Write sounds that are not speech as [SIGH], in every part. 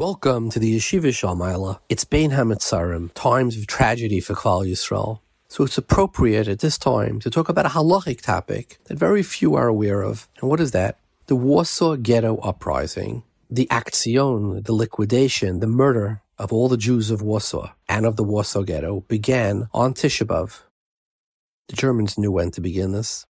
Welcome to the Yeshiva Shalmaila. It's Bein Hametzarim, times of tragedy for Klal Yisrael. So it's appropriate at this time to talk about a halachic topic that very few are aware of. And what is that? The Warsaw Ghetto Uprising. The action, the liquidation, the murder of all the Jews of Warsaw and of the Warsaw Ghetto began on Tisha. The Germans knew when to begin this.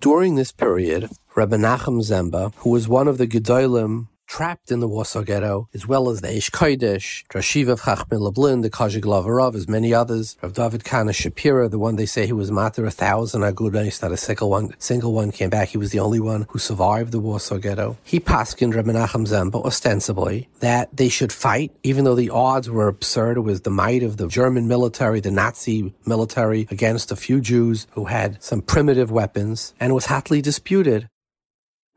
During this period, Rabbi Nachum Zemba, who was one of the Gedolim trapped in the Warsaw Ghetto, as well as the Eish Kodesh, Rashiv of Chachmei Lublin, the Kajik Lavarov, as many others, Rav David Kana Shapira, the one they say he was matter a thousand Agudanis, not a single one, single one came back. He was the only one who survived the Warsaw Ghetto. He paskined Rabbi Nachum Zemba ostensibly that they should fight, even though the odds were absurd. It was the might of the German military, the Nazi military, against a few Jews who had some primitive weapons, and was hotly disputed.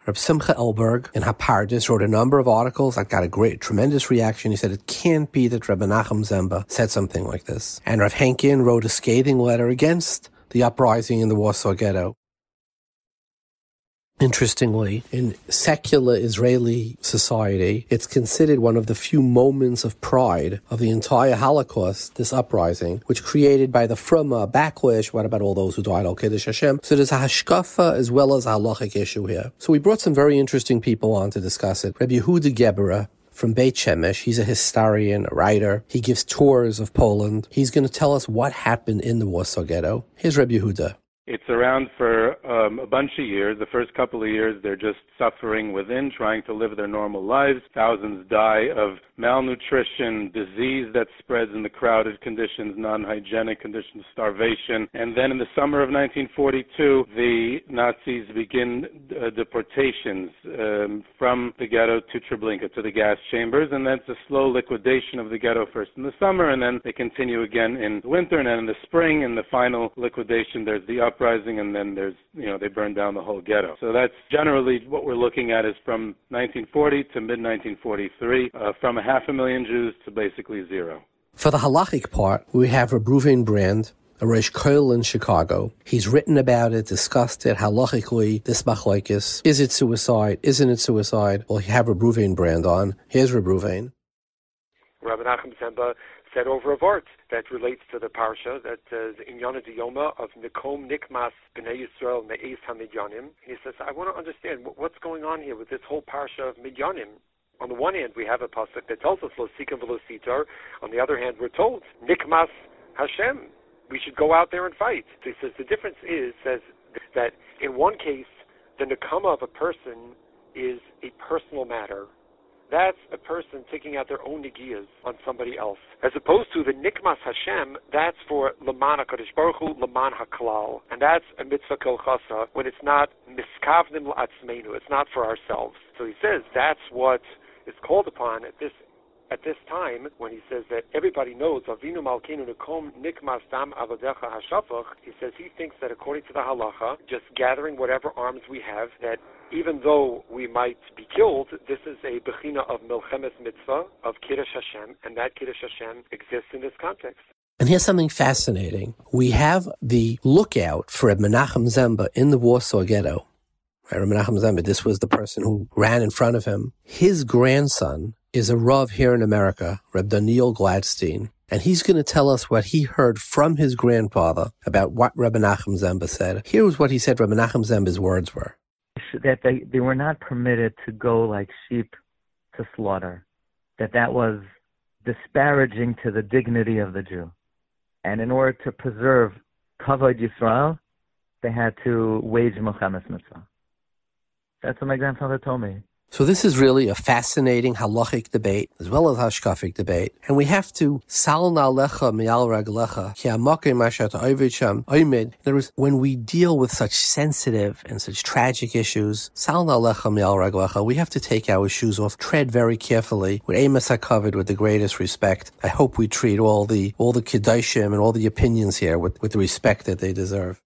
Reb Simcha Elberg in Hapardis wrote a number of articles that got a great, tremendous reaction. He said it can't be that Reb Menachem Zemba said something like this. And Rav Henkin wrote a scathing letter against the uprising in the Warsaw Ghetto. Interestingly, in secular Israeli society, it's considered one of the few moments of pride of the entire Holocaust, this uprising, which created by the Fruma uh, backlash. What about all those who died al Kiddush Hashem? So there's a hashkafa as well as a halachic issue here. So we brought some very interesting people on to discuss it. Rabbi Yehuda Geberer, from Beit Shemesh. He's a historian, a writer. He gives tours of Poland. He's going to tell us what happened in the Warsaw Ghetto. Here's Rabbi Yehuda. It's around for um, a bunch of years. The first couple of years, they're just suffering within, trying to live their normal lives. Thousands die of malnutrition, disease that spreads in the crowded conditions, non-hygienic conditions, starvation. And then in the summer of 1942, the Nazis begin uh, deportations um, from the ghetto to Treblinka, to the gas chambers. And then it's a slow liquidation of the ghetto first in the summer, and then they continue again in the winter, and then in the spring, in the final liquidation, there's the up uprising, and then there's, you know, they burned down the whole ghetto. So that's generally what we're looking at is from 1940 to mid 1943, uh, from a half a million Jews to basically zero. For the halachic part, we have a Reuven Brand, a Rosh Koil in Chicago. He's written about it, discussed it halachically, this machlaikis. Is it suicide? Isn't it suicide? Well, you have a Reuven Brand on. Here's Reuven. Rabbi Nachum Zemba said over of art that relates to the parsha that says in Yana Yoma of Nikom Nikmas Bnei Yisrael Me'ez HaMidyanim. He says, I want to understand what's going on here with this whole parsha of Midyanim. On the one hand, we have a pasuk that tells us Lo Sikim Velositar. On the other hand, we're told Nikmas Hashem. We should go out there and fight. He says the difference is says that in one case, the nekama of a person is a personal matter that's a person taking out their own negiyas on somebody else. As opposed to the nikmas Hashem, that's for Laman HaKadosh Baruch Hu, Laman HaKlal. And that's a mitzvah kol chasa, when it's not miskavnim la'atzmeinu, it's not for ourselves. So he says that's what is called upon at this at this time, when he says that everybody knows Avinu Nekom Nikmas Dam Avodecha Hashafach, he says he thinks that according to the halacha, just gathering whatever arms we have, that even though we might be killed, this is a bechina of Milchemes Mitzvah, of Kiddush Hashem, and that Kiddush Hashem exists in this context. And here's something fascinating. We have the lookout for Menachem Zemba in the Warsaw Ghetto. Menachem Zemba, this was the person who ran in front of him. His grandson is a Rav here in America, Reb Daniel Gladstein, and he's going to tell us what he heard from his grandfather about what Reb Menachem Zemba said. Here's what he said Reb Menachem Zemba's words were. That they, they were not permitted to go like sheep to slaughter, that that was disparaging to the dignity of the Jew. And in order to preserve Kavod Yisrael, they had to wage Milchemes Mitzvah. That's what my grandfather told me. So this is really a fascinating halachic debate as well as hashkafic debate, and we have to sal na'alecha mi'al raglecha oimid. Other words, when we deal with such sensitive and such tragic issues, sal na'alecha mi'al raglecha, we have to take our shoes off, tread very carefully, with amos covered with the greatest respect. I hope we treat all the all the kedoshim and all the opinions here with, with the respect that they deserve.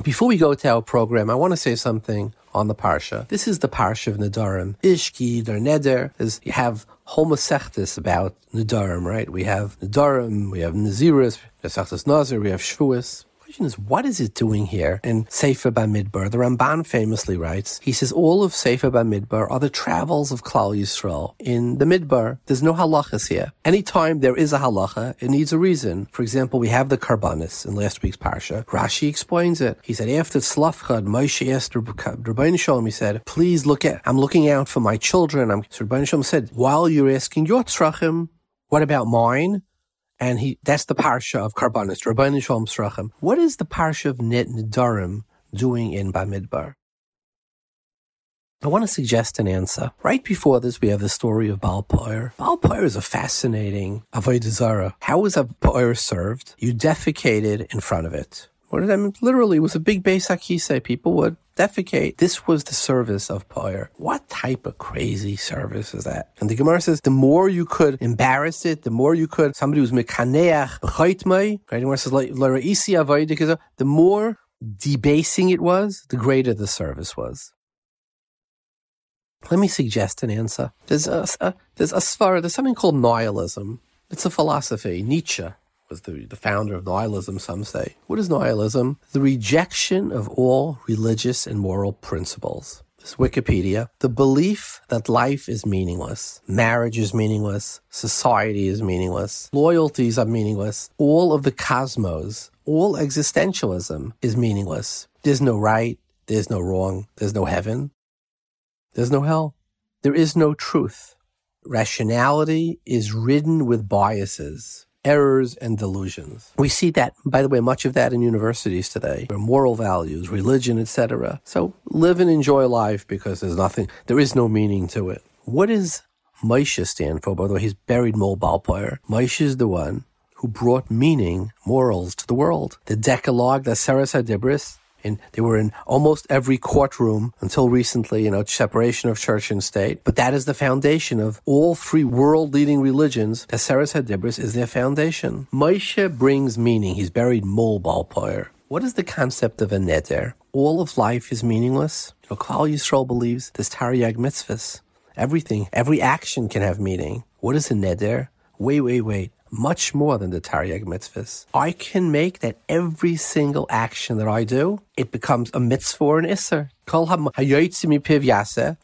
Before we go to our program, I want to say something on the parsha. This is the parsha of Nedarim. Ishki, der Neder, is you have homosechtis about Nedarim, right? We have Nedarim, we have Naziris, Nesechtis Nazir, we have Shvuas. Question is, what is it doing here in Sefer Bamidbar? The Ramban famously writes, he says, all of Sefer Bamidbar are the travels of Klal Yisrael. In the Midbar, there's no halachas here. Anytime there is a halacha, it needs a reason. For example, we have the Karbanis in last week's parsha. Rashi explains it. He said, after Tzlafchad, Moshe asked Rabbeinu Shalom, he said, please look at, I'm looking out for my children. I'm, so Shalom said, while you're asking your tzrachim, what about mine? And he, that's the parsha of Karbanis, Rabbeinu Shalom Srachim. What is the parsha of Net Nidarim doing in Bamidbar? I want to suggest an answer. Right before this, we have the story of Baal Poir. Baal Poir is a fascinating Avodah Zarah. How was a Poir served? You defecated in front of it. What did that mean? Literally, it was a big Beis HaKisei. People would defecate. This was the service of Poir. What type of crazy service is that? And the Gemara says, the more you could embarrass it, the more you could, somebody who's mekaneach b'chaytmai, right? The Gemara says, the more debasing it was, the greater the service was. Let me suggest an answer. There's a, a there's a svara, there's something called nihilism. It's a philosophy. Nietzsche was the, the founder of nihilism, some say. What is nihilism? The rejection of all religious and moral principles. This is Wikipedia. The belief that life is meaningless, marriage is meaningless, society is meaningless, loyalties are meaningless, all of the cosmos, all existentialism is meaningless. There's no right, there's no wrong, there's no heaven, there's no hell, there is no truth. Rationality is ridden with biases errors and delusions. We see that, by the way, much of that in universities today, moral values, religion, etc. So live and enjoy life because there's nothing, there is no meaning to it. What does Moshe stand for? By the way, he's buried Mol Balpoir. Moshe is the one who brought meaning, morals to the world. The Decalogue, the Seres Hadibris, and they were in almost every courtroom until recently, you know, separation of church and state. But that is the foundation of all three world leading religions. Teseres Hadibris is their foundation. Moshe brings meaning. He's buried Mol Balpoir. What is the concept of a neder? All of life is meaningless. You know, Klal Yisrael believes this Taryag mitzvahs. Everything, every action can have meaning. What is a neder? Wait, wait, wait much more than the Taryag mitzvahs. I can make that every single action that I do, it becomes a mitzvah or an isser.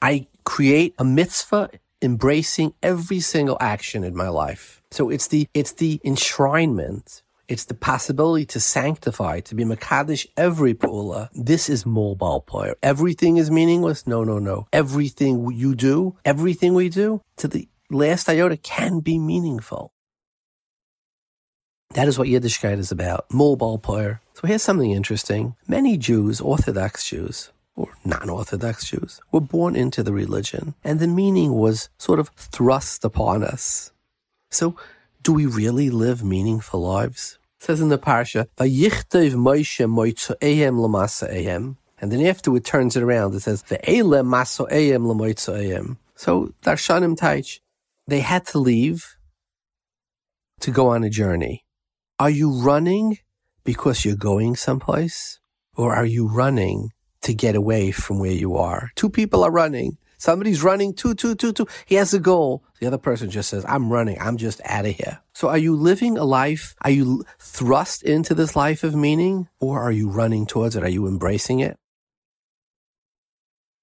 I create a mitzvah embracing every single action in my life. So it's the, it's the enshrinement. It's the possibility to sanctify, to be Makadish every Pula. This is Mol Balpoir. Everything is meaningless? No, no, no. Everything you do, everything we do, to the last iota can be meaningful. That is what Yiddishkeit is about, Mol Balpoir. So here's something interesting. Many Jews, Orthodox Jews, or non-Orthodox Jews, were born into the religion, and the meaning was sort of thrust upon us. So, do we really live meaningful lives? It says in the parsha, "Vayichtav Moshe moitzoehem l'masa'ehem," and then after it turns it around, it says, "Ve'ele maso'ehem l'moitzoehem." So Darshanim Taich, they had to leave to go on a journey. Are you running because you're going someplace? Or are you running to get away from where you are? Two people are running. Somebody's running two, two, two, two. He has a goal. The other person just says, I'm running. I'm just out of here. So are you living a life? Are you thrust into this life of meaning or are you running towards it? Are you embracing it?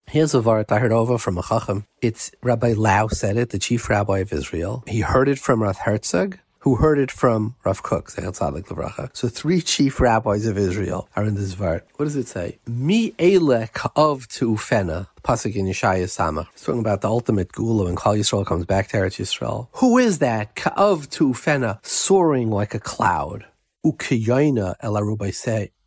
Here's a vart I heard over from a chacham. It's Rabbi Lau said it, the chief rabbi of Israel. He heard it from Rav Herzog, who heard it from Rav Kook, So three chief rabbis of Israel are in this verse. What does it say? Mi elek of ufena. Pasuk in Yeshaya Samach. It's talking about the ultimate gula when Klal Yisrael comes back to Eretz Yisrael. Who is that? Ka'av ufena, soaring like a cloud. Ukiyayna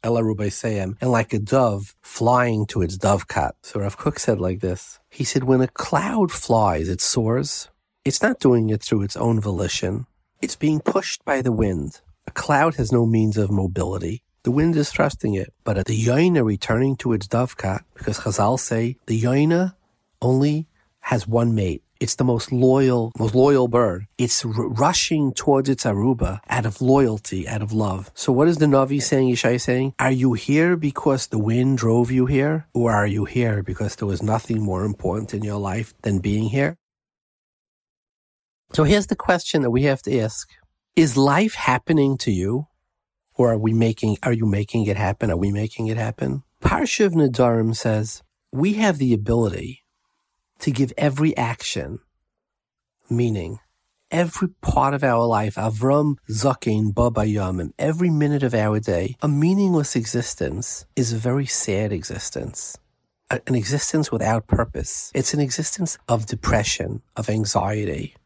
elarubaiseyem, and like a dove flying to its dovecote. So Rav Kook said like this. He said, when a cloud flies, it soars. It's not doing it through its own volition. It's being pushed by the wind. A cloud has no means of mobility. The wind is thrusting it, but the yaina returning to its dovecote, because Chazal say the yaina only has one mate. It's the most loyal, most loyal bird. It's r- rushing towards its aruba out of loyalty, out of love. So what is the Navi saying, Yishai saying? Are you here because the wind drove you here? Or are you here because there was nothing more important in your life than being here? So here's the question that we have to ask. Is life happening to you? Or are we making, are you making it happen? Are we making it happen? Parshiv Nadarim says, we have the ability to give every action meaning. Every part of our life, Avram Zakin Baba Yamim, every minute of our day, a meaningless existence is a very sad existence. An existence without purpose. It's an existence of depression, of anxiety.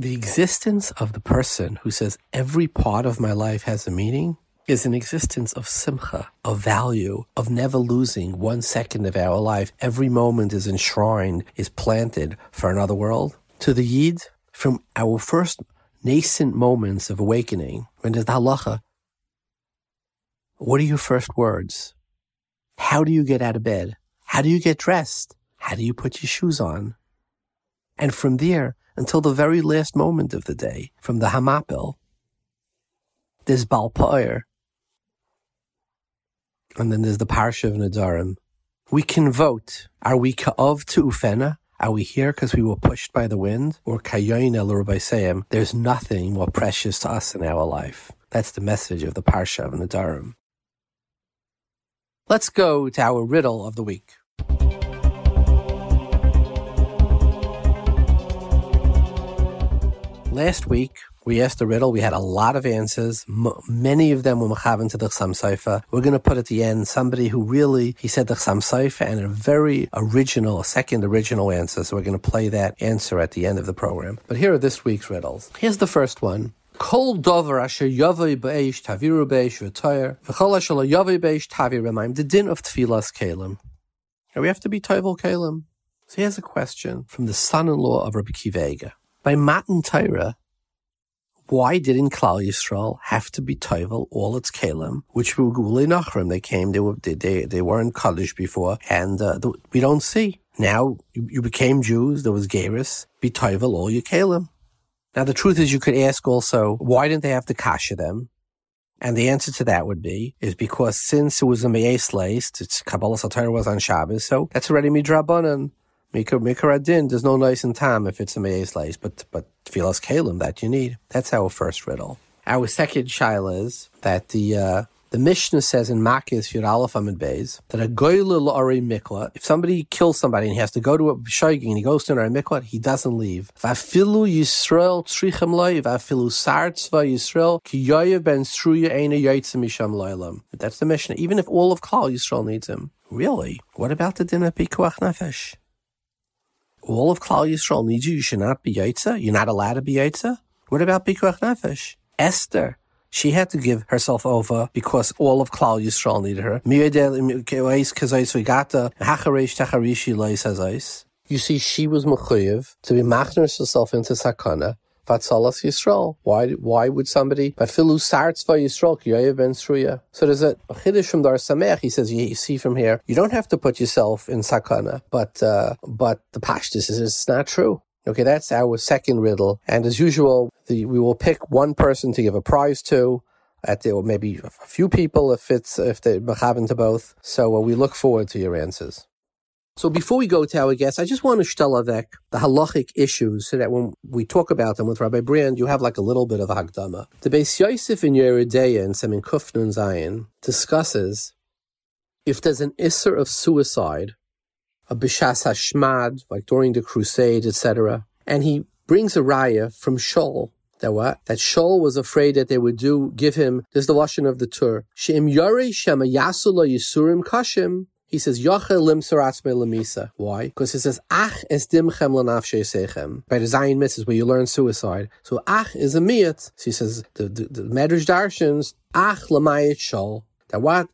The existence of the person who says every part of my life has a meaning is an existence of simcha, of value, of never losing one second of our life. Every moment is enshrined, is planted for another world. To the Yid, from our first nascent moments of awakening, when there's the halacha, what are your first words? How do you get out of bed? How do you get dressed? How do you put your shoes on? And from there until the very last moment of the day, from the Hamapil, there's Balpoir. And then there's the Parsha of Nadarim. We can vote. Are we ka'ov to Ufena? Are we here because we were pushed by the wind? Or kayoin el Seim? There's nothing more precious to us in our life. That's the message of the Parsha of Nadarim. Let's go to our riddle of the week. Last week, we asked a riddle. We had a lot of answers. M- many of them were mechavan to the Chassam Sofer. We're going to put at the end somebody who really, he said the Chassam Sofer and a very original, a second original answer. So we're going to play that answer at the end of the program. But here are this week's riddles. Here's the first one. Kol dover asher yavoi be'esh taviru be'esh v'toyer v'chol asher lo yavoi the din of tfilas kalim. We have to be toivel kalim. So here's a question from the son-in-law of Rabbi Kivega. By Matan Torah, why didn't Klal Yisrael have to be Toivel all its Kalim, which were Gulei Nachrim? They came, they were, they, they, they weren't Kaddish before, and uh, the, we don't see. Now, you, you became Jews, there was Geras, be Toivel all your Kalim. Now, the truth is you could ask also, why didn't they have to kasha them? And the answer to that would be, is because since it was a Me'es laced, it's Kabbalah Satar was on Shabbos, so that's already Midrabanan. Mikar Adin, there's no nice in tam if it's a Me'ez lace, but, but Tfilas Kalim, that you need. That's our first riddle. Our second shaila is that the, uh, the Mishnah says in Makis Yud Aleph Amid Beis that a goyle la'ari mikla, if somebody kills somebody and he has to go to a shaygin and he goes to an ari mikla, he doesn't leave. Vafilu Yisrael trichem loy, vafilu sar tzva Yisrael, ki yoyev ben sruya eina yoytzim misham loylam. That's the Mishnah. Even if all of Klal Yisrael needs him. Really? What about the din of Pikuach Nefesh? All of Klal Yisrael needs you. You should not be Yaitza. You're not allowed to be Yaitza. What about Pikuach Nefesh? Esther. She had to give herself over because all of Klal Yisrael needed her. You see, she was mechuyev to be machner herself into sakana Vatsalas Yisrael. Why, why would somebody, Vatfilu Sartzva Yisrael, Kiyayev Ben Sruya. So there's a Chiddush from Dar Samech, he says, you see from here, you don't have to put yourself in Sakana, but, uh, but the Pashtus is, it's not true. Okay, that's our second riddle. And as usual, the, we will pick one person to give a prize to at the, or maybe a few people if it's, if they're to both. So uh, we look forward to your answers. So before we go to our guests, I just want to shtelavek the halachic issues so that when we talk about them with Rabbi Brand, you have like a little bit of hagdama. The Beis Yosef in Yeridea in Semin Kufnun Zayin discusses if there's an isser of suicide, a bishas hashmad, like during the crusade, etc., and he brings a raya from Shaul that what? That Shaul was afraid that they would do, give him, this is the washing of the Tur. She'im yare shema yasula yisurim kashim he says, Yochel lim lemisa. Why? Because he says, Ach es dimchem lanafshe sechem. By the Zion mitzvahs where you learn suicide. So Ach is a miyat. So he says, the, the, the Medrash Darshans, Ach lamayit shol. That what?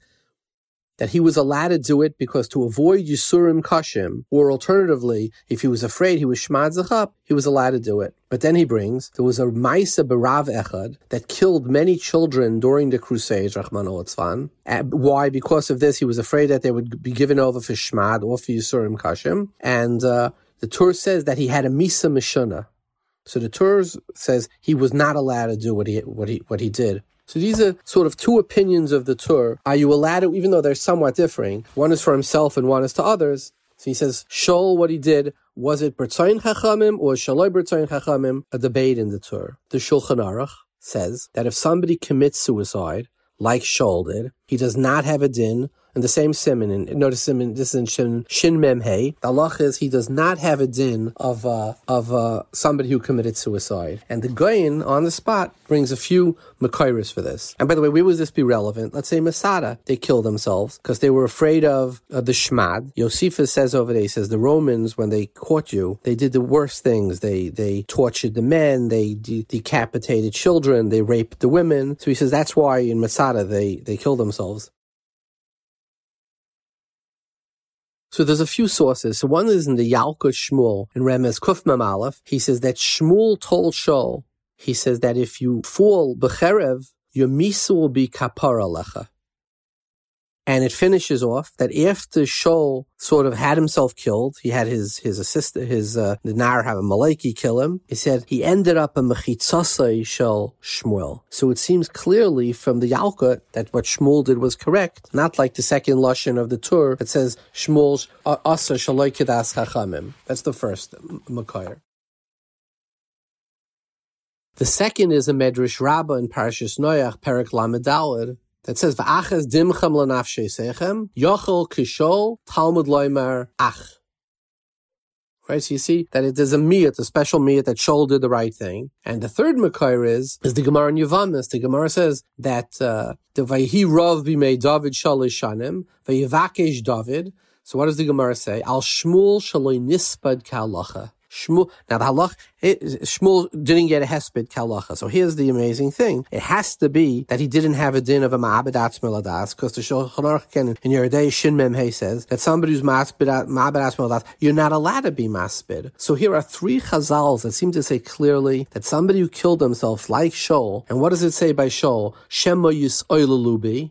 That he was allowed to do it because to avoid Yisurim Kashim, or alternatively, if he was afraid he was Shmad Zachap, he was allowed to do it. But then he brings, there was a Maisa Barav Echad that killed many children during the Crusades, Rahman Otzvan. Why? Because of this, he was afraid that they would be given over for Shmad or for Yisurim Kashim. And uh, the Tur says that he had a Misa Mishuna. So the Tur says he was not allowed to do what he, what he, what he did. So these are sort of two opinions of the Tur. Are you allowed to, even though they're somewhat differing, one is for himself and one is to others. So he says, Shol, what he did, was it Bertzayin Chachamim or Shaloi Bertzayin Chachamim? A debate in the Tur. The Shulchan Aruch says that if somebody commits suicide, like Shaul did. He does not have a din in the same simon. And notice simon, this is in Shin, Shin Mem Hey. The Allah is he does not have a din of uh, of uh, somebody who committed suicide. And the Goyin on the spot brings a few Makairis for this. And by the way, where would this be relevant? Let's say Masada, they killed themselves because they were afraid of uh, the Shmad. Josephus says over there, he says the Romans, when they caught you, they did the worst things. They they tortured the men, they de- decapitated children, they raped the women. So he says that's why in Masada they, they killed themselves. So there's a few sources. So one is in the Yalkut Shmuel in Remez Kufmam Aleph. He says that Shmuel told Shaul, he says that if you fall becherev, your misa will be kapara lecha. And it finishes off that after Shaul sort of had himself killed, he had his his assistant, his uh, have a Maliki kill him. He said he ended up a mechitzasai Shel Shmuel. So it seems clearly from the Yalkut that what Shmuel did was correct, not like the second lashon of the Tur that says Shmuel's asa shaloi kedas chachamim. That's the first makayr. The second is a Medrash Rabbah in Parashas Noach, Perak Lamed that says v'achas dimchem lanafshe sechem yochel kishol Talmud loimer ach. Right, so you see that it is a miyat, a special miyat that Shol did the right thing. And the third makar is is the Gemara in Yavamis. The Gemara says that uh, the vayhi rav b'mei David shalish shanim David. So what does the Gemara say? Al Shmuel shaloi nispad kalacha. Shmuel, now the halach, it, Shmuel didn't get a hesped kalacha. So here's the amazing thing. It has to be that he didn't have a din of a ma'abed atzmeladas, because the Shulchan Aruch in your day Shin Mem says that somebody who's ma'abed atzmeladas, you're not allowed to be maspid. So here are three chazals that seem to say clearly that somebody who killed themselves like Shol, and what does it say by Shol? Shema oilalubi,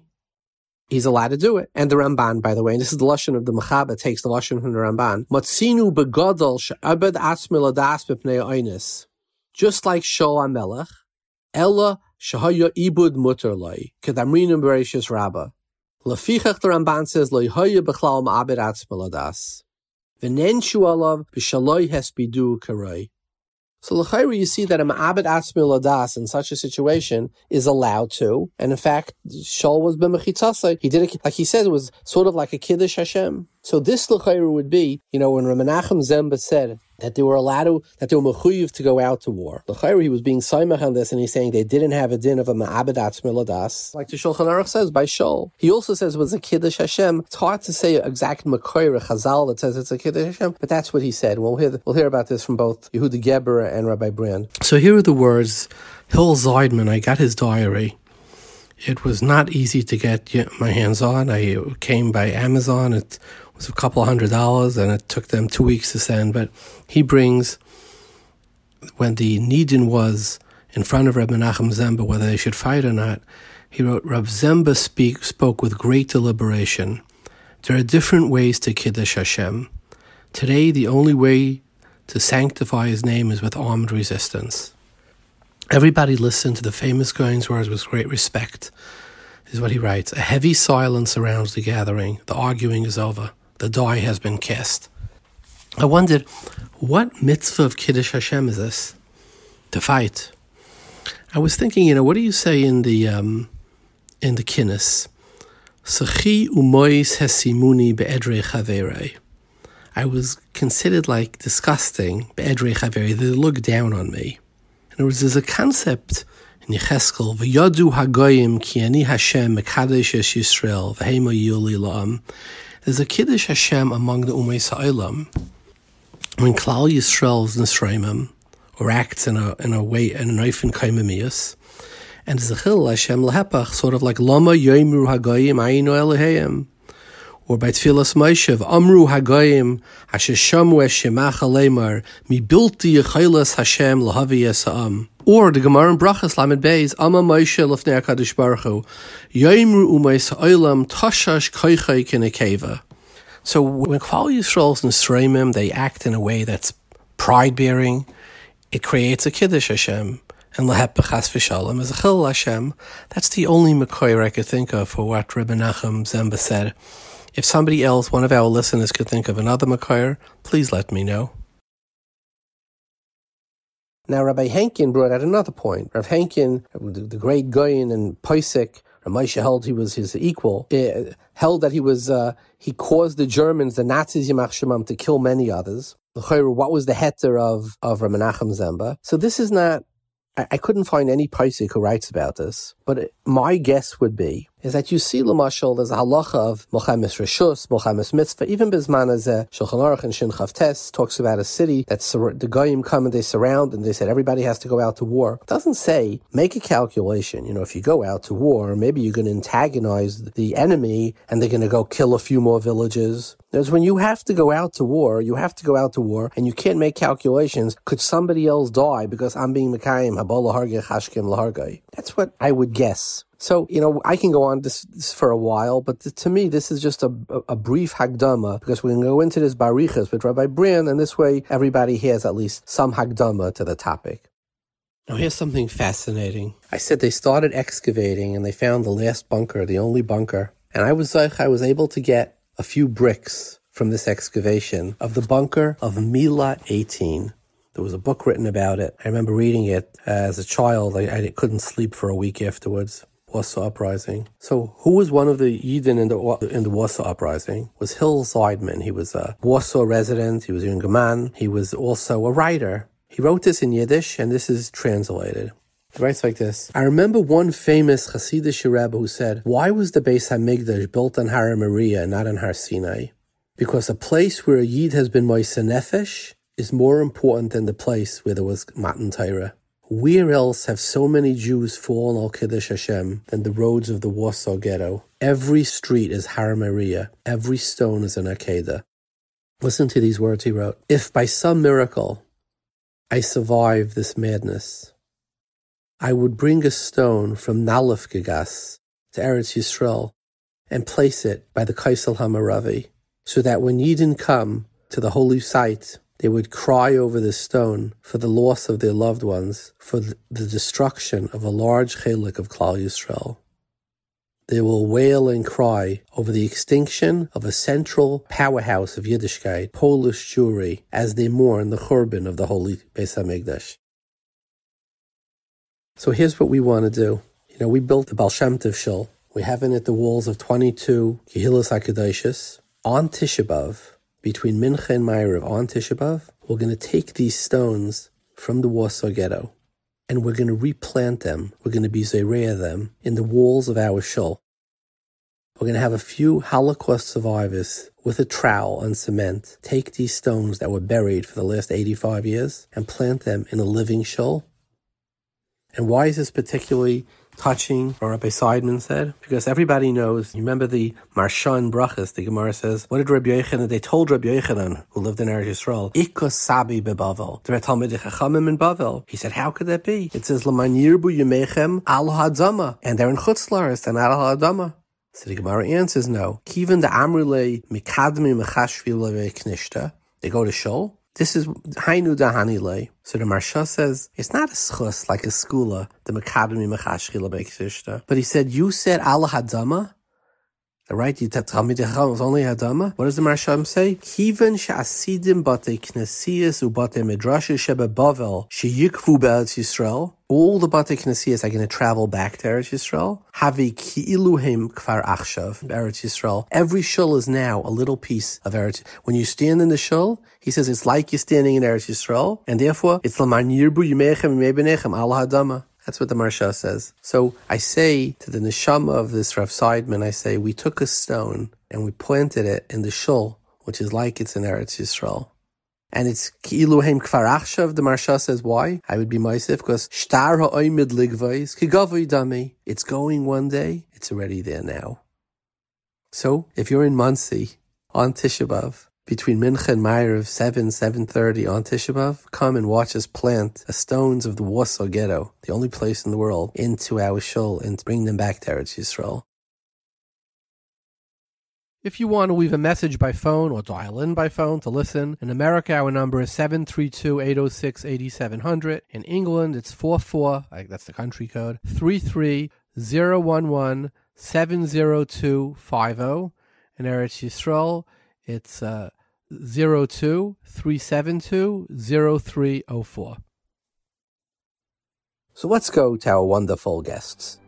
he's allowed to do it. And the Ramban, by the way, and this is the lashon of the Mechaba, takes the lashon from the Ramban. Matzinu begadol she'abed atzmil adas b'pnei. Just like Shol HaMelech, Ella shahaya ibud mutter loy, kedamrinim bereshis rabba. Lefichach the Ramban says, loy haya bechlal ma'abed atzmil adas. V'nenshu alav b'shaloi hespidu karoi. So l'chayru, you see that a ma'abed atzmil adas in such a situation is allowed to, and in fact, Shaul was b'mechitzasai. He did it like he said it was sort of like a kiddush Hashem. So this l'chayru would be, you know, when Ramanachem Zemba said that they were allowed to, that they were mechuyev to go out to war. L'chayru, he was being saimach on this, and he's saying they didn't have a din of a ma'abed atzmil adas, like the Shulchan Aruch says by Shaul. He also says it was a kiddush Hashem. It's hard to say exact makoyre chazal that says it's a kiddush Hashem, but that's what he said. We'll hear we'll hear about this from both Yehuda Geber and Rabbi Brand. So here are the words. Hill Seidman, I got his diary. It was not easy to get my hands on. I came by Amazon. Was a couple hundred dollars, and it took them two weeks to send. But he brings when the Nidin was in front of Reb Menachem Zemba whether they should fight or not. He wrote, Reb Zemba speak, spoke with great deliberation. There are different ways to Kiddush Hashem. Today, the only way to sanctify his name is with armed resistance. Everybody listened to the famous Goin's words with great respect, is what he writes. A heavy silence surrounds the gathering. The arguing is over. The die has been cast. I wondered, what mitzvah of Kiddush Hashem is this? To fight. I was thinking, you know, what do you say in the um, in the kinnis? Sachi umois hesimuni be'edrei chaverei. I was considered like disgusting be'edrei chaverei. They looked down on me. In other words, there's a concept in Yecheskel, v'yadu hagoyim ki ani Hashem mekadesh es Yisrael v'heima yuli la'am. There's a Kiddush Hashem among the Umay Sa'ilam. When Klal Yisrael's Nisraimim, or acts in a, in a way, in a knife and kaimamias, and Zechil Hashem lehepach, sort of like Lama Yoimru Hagoyim Ainu Eloheim. Or by Tfilas Moshev, Amru Hagoyim, Asher Shamu Eshemach Alemar, Mi Bilti Yechilas Hashem Lahavi Yesa'am. Or the Gemara in Brachas Lamed Beis, Amma Moshe Lefnei HaKadosh Baruch Hu, Yoimru Umay Sa'olam Tashash Koichai Kinekeva. So when Klal Yisrael's Nisraimim, they act in a way that's pride-bearing, it creates a Kiddush Hashem. And Lahep B'chas V'Shalom is a Chil Hashem. That's the only Mekoyer I could think of for what Rebbe Nachum Zemba said. If somebody else, one of our listeners, could think of another Makar, please let me know. Now, Rabbi Henkin brought out another point. Rav Henkin, the great Goyin and Poisek, Ramesha held he was his equal, eh, held that he was uh, he caused the Germans, the Nazis, Yamach Shemam, to kill many others. What was the heter of of Ramanachem Zemba? So this is not I, I couldn't find any Paisik who writes about this, but my guess would be is that you see Lamashal there's a halacha of Mochamis Rishus, Mochamis Mitzvah, even Bisman Shulchan Aruch and Shin Chavtes talks about a city that sur- the Goyim come and they surround and they said everybody has to go out to war. It doesn't say make a calculation. You know, if you go out to war, maybe you're going to antagonize the enemy and they're going to go kill a few more villages. There's when you have to go out to war, you have to go out to war and you can't make calculations. Could somebody else die because I'm being Mekayim, Habolah Hargeh, Hashkim Lahargai? That's what I would guess. So, you know, I can go on this, this for a while, but to me, this is just a, a, brief Hagdama because we can go into this Barichas with Rabbi Brand, and this way everybody has at least some Hagdama to the topic. Now, here's something fascinating. I said they started excavating and they found the last bunker, the only bunker. And I was like, I was able to get a few bricks from this excavation of the bunker of Mila 18. There was a book written about it. I remember reading it as a child. I, I couldn't sleep for a week afterwards. Warsaw Uprising. So, who was one of the Yidden in the in the Warsaw Uprising? Was Hill Seidman. He was a Warsaw resident. He was a young man. He was also a writer. He wrote this in Yiddish, and this is translated. He writes like this. I remember one famous Hasidic Rebbe who said, Why was the Beis Hamikdash built on Har Moriah and not on Har Sinai? Because a place where a Yid has been Moise Nefesh is more important than the place where there was Matan Torah. Where else have so many Jews fallen al Kiddush Hashem than the roads of the Warsaw Ghetto? Every street is Har Moriah. Every stone is an Akedah. Listen to these words he wrote. If by some miracle I survive this madness, I would bring a stone from Nalef Gagas to Eretz Yisrael and place it by the Kaisel Hamaravi, so that when Yidden come to the holy site they would cry over the stone for the loss of their loved ones, for the destruction of a large chelik of Klal Yisrael. They will wail and cry over the extinction of a central powerhouse of Yiddishkeit, Polish Jewry, as they mourn the Churban of the Holy Beis Hamikdash. So here's what we want to do. You know, we built the Baal Shem Tov Shul. We have in it the walls of 22 Kehillas HaKadoshis on Tisha B'Av between Mincha and Ma'ariv on Tisha we're going to take these stones from the Warsaw Ghetto and we're going to replant them. We're going to be Zereya them in the walls of our shul. We're going to have a few Holocaust survivors with a trowel and cement take these stones that were buried for the last 85 years and plant them in a living shul. And why is this particularly touching, or Rabbi Seidman said, because everybody knows. You remember the Marshan Brachas, the Gemara says, what did Rabbi Yochanan, they told Rabbi Yochanan, who lived in Eretz Yisrael, Ikos Sabi beBavel. There are Talmud Chachamim in Bavel. He said, how could that be? It says, Laman Yirbu Yemechem Al Hadzama, And they're in Chutzlaris and Al Hadama. So the Gemara answers no. Kivan the Amrule Mikadmi Mechashvile Knishta. They go to Shul. This is Hainu Dahanile. So the Marsha says it's not a schus like a skula, the Makadami Machashchila But he said, You said Allah? Right? You the was only Hadama? What does the Marsham say? Kiven she'asidim bate knesias ubate midrasha shebe bavel sheyikvu be'eretz Yisrael. All the bate knesias are going to travel back to Eretz Yisrael. Havi ki'iluhim kfar achshav Eretz Yisrael. Every shul is now a little piece of Eretz. When you stand in the shul, he says it's like you're standing in Eretz Yisrael, and therefore it's laman yirbu yimechem yimei al hadama. That's what the Marsha says. So I say to the neshama of this Rav Seidman, I say, we took a stone and we planted it in the shul, which is like it's in Eretz Yisrael. And it's Ki'iluhem Kfarachshav, the Marsha says, why? I would be myself, because Shtar ha'oimid ligvais, kigavoi dami. It's going one day, it's already there now. So, if you're in Monsey, on Tisha B'Av, between Mincha and Ma'ariv 7, 7.30 on Tisha B'Av, come and watch us plant the stones of the Warsaw Ghetto, the only place in the world, into our shul and bring them back to Eretz Yisrael. If you want to leave a message by phone or dial in by phone to listen, in America our number is 732-806-8700. In England it's 44, that's the country code, 33-011-70250. In Eretz Yisrael it's uh, 02 372 0304. So let's go to our wonderful guests.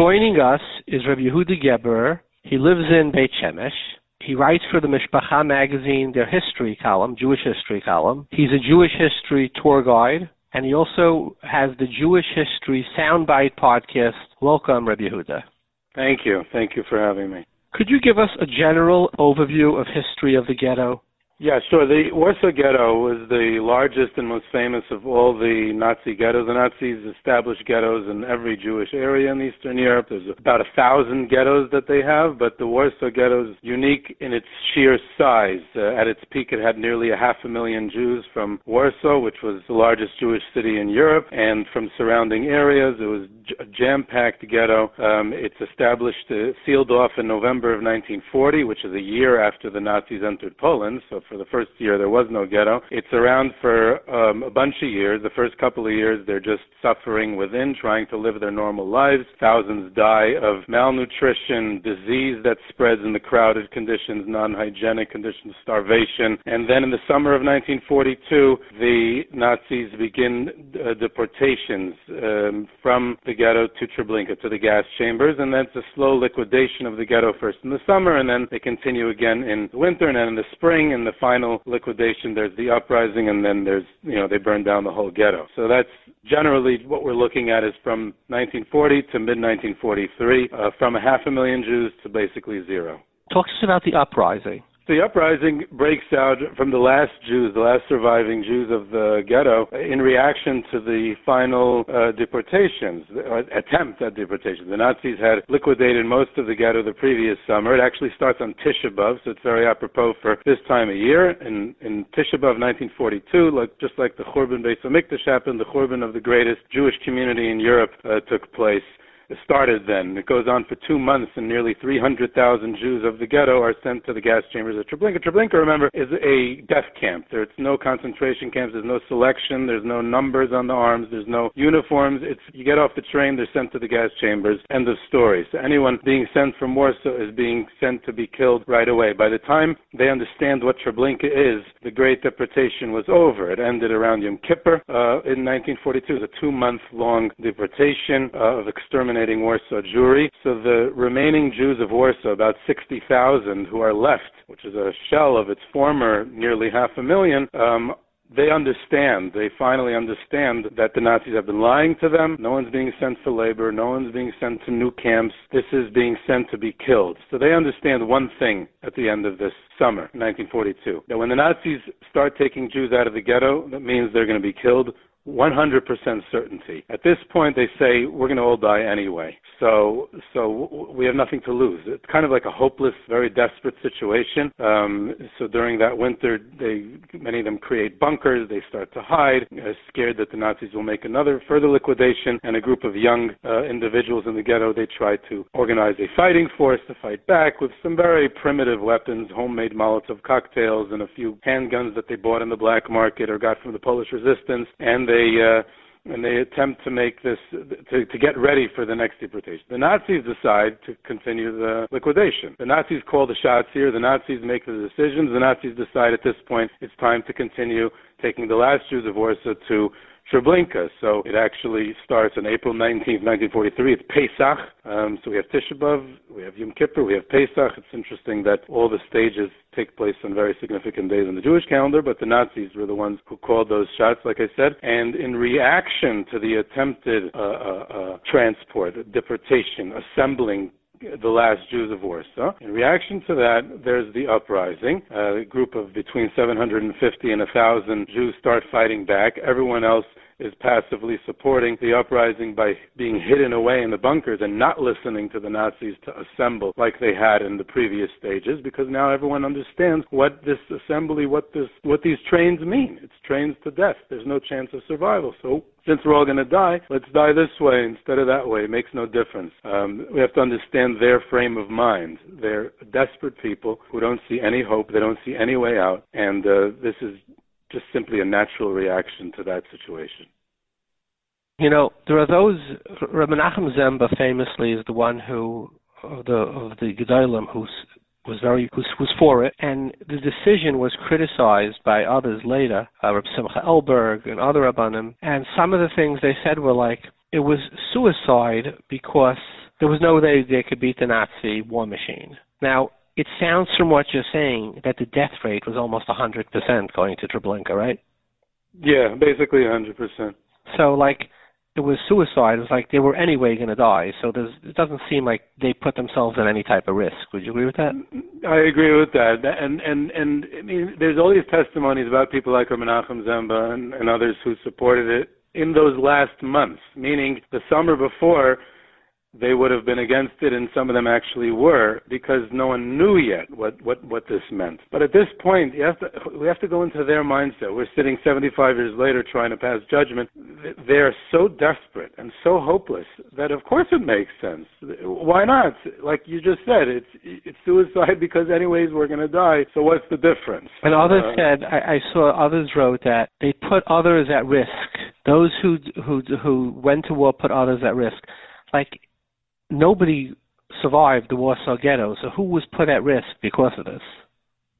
Joining us is Rabbi Yehuda Geber. He lives in Beit Shemesh. He writes for the Mishpacha magazine, their history column, Jewish history column. He's a Jewish history tour guide, and he also has the Jewish History Soundbite podcast. Welcome, Rabbi Yehuda. Thank you. Thank you for having me. Could you give us a general overview of history of the ghetto? Yeah, sure. The Warsaw Ghetto was the largest and most famous of all the Nazi ghettos. The Nazis established ghettos in every Jewish area in Eastern Europe. There's about a thousand ghettos that they have, but the Warsaw Ghetto is unique in its sheer size. Uh, at its peak, it had nearly a half a million Jews from Warsaw, which was the largest Jewish city in Europe, and from surrounding areas. It was a jam-packed ghetto. Um, it's established, uh, sealed off in November of 1940, which is a year after the Nazis entered Poland. So for the first year there was no ghetto. It's around for um, a bunch of years. The first couple of years they're just suffering within, trying to live their normal lives. Thousands die of malnutrition, disease that spreads in the crowded conditions, non-hygienic conditions, starvation. And then in the summer of 1942, the Nazis begin uh, deportations um, from the ghetto to Treblinka, to the gas chambers, and that's a slow liquidation of the ghetto first in the summer, and then they continue again in the winter, and then in the spring, and the final liquidation, there's the uprising, and then there's, you know, they burn down the whole ghetto. So that's generally what we're looking at is from 1940 to mid 1943, uh, from a half a million Jews to basically zero. Talk to us about the uprising the uprising breaks out from the last Jews, the last surviving Jews of the ghetto, in reaction to the final uh, deportations, uh, attempt at deportation. The Nazis had liquidated most of the ghetto the previous summer. It actually starts on Tisha B'Av, so it's very apropos for this time of year. In, in Tisha B'Av 1942, like, just like the Churban Beis HaMikdash happened, the Churban of the greatest Jewish community in Europe uh, took place started then. It goes on for two months, and nearly 300,000 Jews of the ghetto are sent to the gas chambers at Treblinka. Treblinka, remember, is a death camp. There's no concentration camps. There's no selection. There's no numbers on the arms. There's no uniforms. It's you get off the train, they're sent to the gas chambers. End of story. So anyone being sent from Warsaw is being sent to be killed right away. By the time they understand what Treblinka is, the Great Deportation was over. It ended around Yom Kippur uh, in 1942. It was a two-month-long deportation uh, of extermination fascinating Warsaw Jewry. So the remaining Jews of Warsaw, about 60,000 who are left, which is a shell of its former nearly half a million, um, they understand, they finally understand that the Nazis have been lying to them. No one's being sent for labor, no one's being sent to new camps. This is being sent to be killed. So they understand one thing at the end of this summer, 1942, that when the Nazis start taking Jews out of the ghetto, that means they're going to be killed 100% certainty. At this point, they say we're going to all die anyway. So, so we have nothing to lose. It's kind of like a hopeless, very desperate situation. Um, so during that winter, they many of them create bunkers. They start to hide, uh, scared that the Nazis will make another further liquidation. And a group of young uh, individuals in the ghetto they try to organize a fighting force to fight back with some very primitive weapons, homemade Molotov cocktails, and a few handguns that they bought in the black market or got from the Polish resistance. And they uh, and they attempt to make this to, to get ready for the next deportation. The Nazis decide to continue the liquidation. The Nazis call the shots here. The Nazis make the decisions. The Nazis decide at this point it's time to continue taking the last Jews of Warsaw to Treblinka. So it actually starts on April 19th, 1943. It's Pesach. Um, so we have Tisha B'Av, we have Yom Kippur, we have Pesach. It's interesting that all the stages take place on very significant days in the Jewish calendar, but the Nazis were the ones who called those shots, like I said. And in reaction to the attempted uh, uh, uh, transport, deportation, assembling the last Jews of Warsaw. In reaction to that, there's the uprising. a group of between 750 and 1,000 Jews start fighting back. Everyone else is passively supporting the uprising by being hidden away in the bunkers and not listening to the Nazis to assemble like they had in the previous stages because now everyone understands what this assembly, what this, what these trains mean. It's trains to death. There's no chance of survival. So since we're all going to die, let's die this way instead of that way. It makes no difference. Um, we have to understand their frame of mind. They're desperate people who don't see any hope. They don't see any way out. And uh, this is just simply a natural reaction to that situation. You know, there are those. Rabbi Menachem Zemba famously is the one who of the of the Gedolim who was very who was for it, and the decision was criticized by others later, uh, Rabbi Simcha Elberg and other Rabbanim, and some of the things they said were like it was suicide because there was no way they could beat the Nazi war machine. Now, it sounds from what you're saying that the death rate was almost 100% going to Treblinka, right? Yeah, basically 100%. So, like, it was suicide. It was like they were anyway going to die. So there's, it doesn't seem like they put themselves at any type of risk. Would you agree with that? I agree with that. And and and I mean, there's all these testimonies about people like Menachem Zemba and, and others who supported it in those last months, meaning the summer before they would have been against it, and some of them actually were, because no one knew yet what what what this meant. But at this point, you have to we have to go into their mindset. We're sitting 75 years later trying to pass judgment. They're so desperate and so hopeless that of course it makes sense. Why not? Like you just said, it's it's suicide [LAUGHS] because anyways we're going to die. So what's the difference? And others uh, said I, I saw others wrote that they put others at risk. Those who who who went to war put others at risk. Like nobody survived the Warsaw Ghetto, so who was put at risk because of this?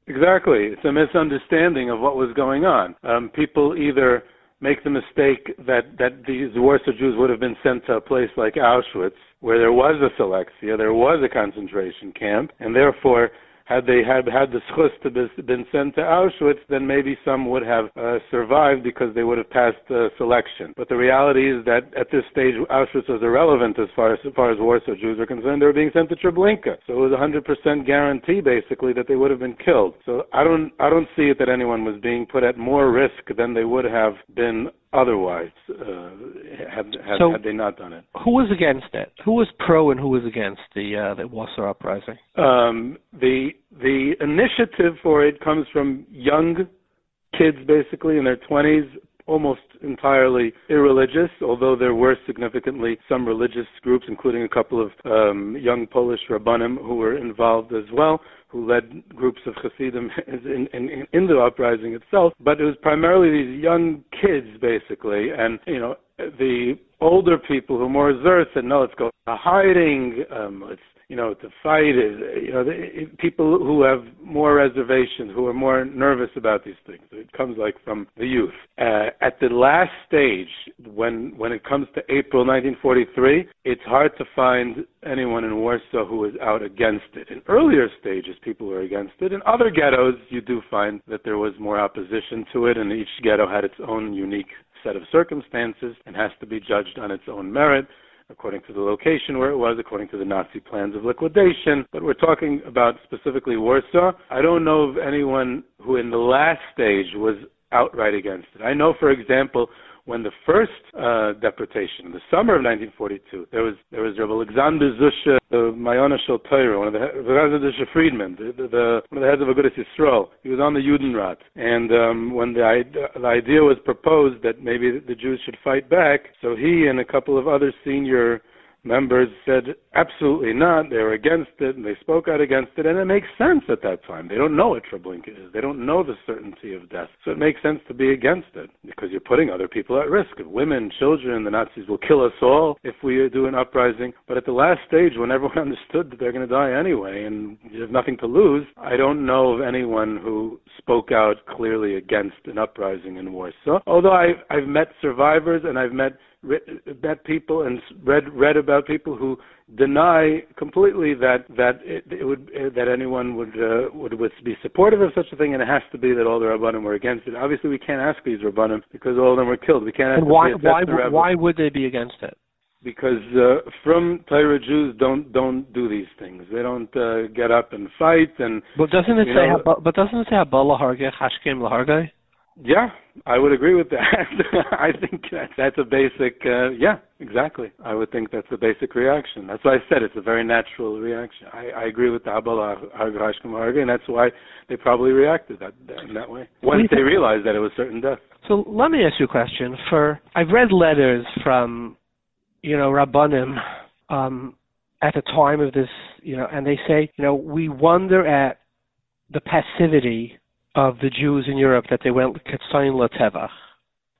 Exactly. It's a misunderstanding of what was going on. Um, people either make the mistake that, that these Warsaw Jews would have been sent to a place like Auschwitz, where there was a selexia, there was a concentration camp, and therefore had they had had the schus to be, been sent to Auschwitz, then maybe some would have uh, survived because they would have passed the selection. But the reality is that at this stage, Auschwitz was irrelevant as far as, as far as Warsaw Jews are concerned. They were being sent to Treblinka, so it was a hundred percent guarantee, basically, that they would have been killed. So I don't I don't see it that anyone was being put at more risk than they would have been otherwise uh, had, had, so, had, they not done it. Who was against it? Who was pro and who was against the uh, the Warsaw uprising? Um, the the initiative for it comes from young kids, basically in their twenties, almost entirely irreligious, although there were significantly some religious groups, including a couple of um, young Polish rabbanim who were involved as well who led groups of Hasidim [LAUGHS] in, in, in the uprising itself, but it was primarily these young kids, basically, and you know the older people who were more reserved said, no, let's go hiding, um, let's you know, to fight it. You know, the, people who have more reservations, who are more nervous about these things. It comes like from the youth. Uh, at the last stage, when when it comes to April 1943, it's hard to find anyone in Warsaw who was out against it. In earlier stages, people were against it. In other ghettos, you do find that there was more opposition to it, and each ghetto had its own unique set of circumstances and has to be judged on its own merit according to the location where it was, according to the Nazi plans of liquidation. But we're talking about specifically Warsaw. I don't know of anyone who in the last stage was outright against it. I know, for example, when the first uh, deportation, in the summer of 1942, there was there was Rabbi Alexander Zusha, the Mayona Shel one of the Alexander Zusha Friedman, the, the, the, one of the heads of Agudas Yisrael. He was on the Judenrat, and um, when the, the idea was proposed that maybe the Jews should fight back, so he and a couple of other senior members said absolutely not. They were against it, and they spoke out against it, and it makes sense at that time. They don't know what Treblinka is. They don't know the certainty of death. So it makes sense to be against it because you're putting other people at risk. Women, children, the Nazis will kill us all if we do an uprising. But at the last stage, when everyone [LAUGHS] understood that they're going to die anyway and you have nothing to lose, I don't know of anyone who spoke out clearly against an uprising in Warsaw. Although I, I've met survivors and I've met met people and read read about people who deny completely that that it, it would that anyone would, uh, would would be supportive of such a thing, and it has to be that all the rabbanim were against it. Obviously, we can't ask these rabbanim because all of them were killed. We can't. Ask and why why why would they be against it? Because uh, from Torah Jews don't don't do these things. They don't uh, get up and fight and. But doesn't it say? Know, but doesn't it say Abba Hashkem laharge? Yeah, I would agree with that. [LAUGHS] I think that's, that's a basic, uh, yeah, exactly. I would think that's a basic reaction. That's why I said it's a very natural reaction. I, I agree with the Abel and that's why they probably reacted that, that in that way once they realized that it was certain death. So let me ask you a question. For I've read letters from, you know, Rabbanim um, at the time of this, you know, and they say, you know, we wonder at the passivity of the Jews in Europe that they went Ketzain Latevach.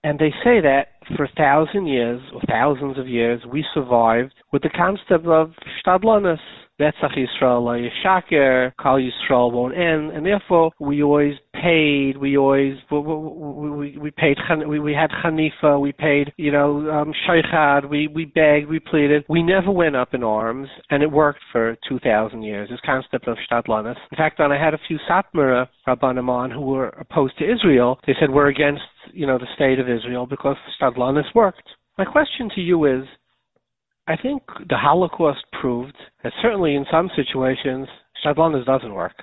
And they say that for a thousand years, or thousands of years, we survived with the concept of Stadlanis. Netzach Yisrael Yishaker, Kal Yisrael won't end, and therefore we always paid, we always we we, we paid we, we had Hanifa, we paid you know um, Shaykhad, we we begged, we pleaded, we never went up in arms, and it worked for two thousand years. This concept of Shtadlanis. In fact, I had a few Satmara Rabbanim on who were opposed to Israel, they said we're against you know the state of Israel because Shtadlanis worked. My question to you is I think the Holocaust proved that certainly in some situations, Shadlanis doesn't work.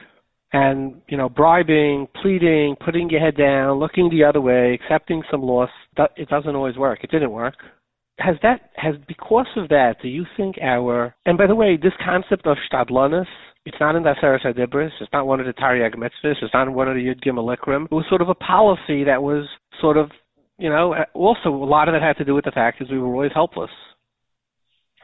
And, you know, bribing, pleading, putting your head down, looking the other way, accepting some loss, it doesn't always work. It didn't work. Has that, has, because of that, do you think our, and by the way, this concept of Stadlanis, it's not in the Aseret HaDibris, it's not one of the Taryag Mitzvahs, it's not one of the Yud Gimel Ikrim. It was sort of a policy that was sort of, you know, also a lot of it had to do with the fact that we were always helpless.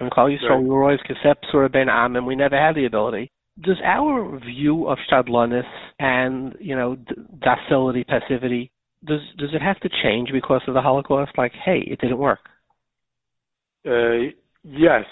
And Klal Yisrael, right. we were always Kesep Surah Ben Am, and we never had the ability. Does our view of Shadlanis and, you know, docility, passivity, does does it have to change because of the Holocaust? Like, hey, it didn't work. Uh, yes,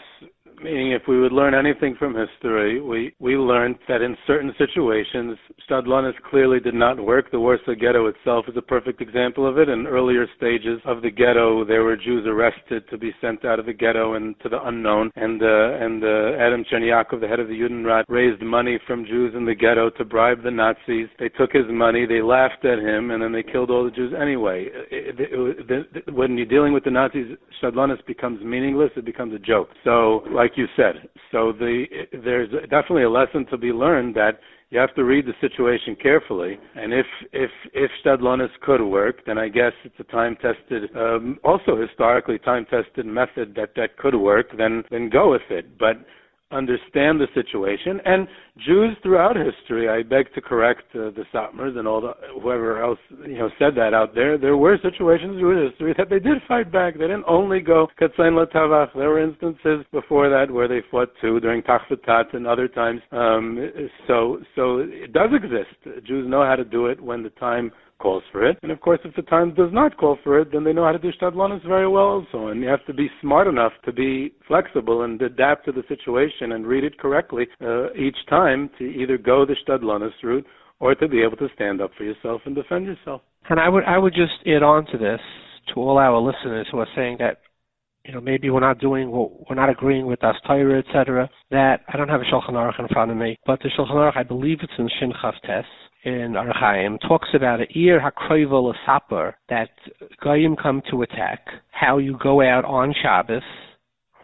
Meaning, if we would learn anything from history, we, we learned that in certain situations, Stadlanis clearly did not work. The Warsaw Ghetto itself is a perfect example of it. In earlier stages of the ghetto, there were Jews arrested to be sent out of the ghetto and to the unknown. And uh, and uh, Adam Czerniaków, the head of the Judenrat, raised money from Jews in the ghetto to bribe the Nazis. They took his money, they laughed at him, and then they killed all the Jews anyway. It, it, it, when you're dealing with the Nazis, Stadlanis becomes meaningless. It becomes a joke. So, like like you said. So the there's definitely a lesson to be learned that you have to read the situation carefully. And if if if Stadlonis could work, then I guess it's a time tested, um, also historically time tested method that that could work. Then then go with it. But understand the situation. And Jews throughout history, I beg to correct uh, the Satmars and all the whoever else you know said that out there. There were situations through history that they did fight back. They didn't only go Katzain Latavach. There were instances before that where they fought too during Tachvatat and other times. Um, so so it does exist. Jews know how to do it when the time calls for it. And of course, if the time does not call for it, then they know how to do shtadlanis very well also. And you have to be smart enough to be flexible and adapt to the situation and read it correctly uh, each time to either go the shtadlanis route or to be able to stand up for yourself and defend yourself. And I would I would just add on to this to all our listeners who are saying that you know, maybe we're not doing what we're not agreeing with Das Torah, etc. That I don't have a Shulchan Aruch in front of me, but the Shulchan Aruch, I believe it's in Shin Chav Tes, in Orach Chaim talks about a Ir HaKroivel Saper that Goyim come to attack, how you go out on Shabbos,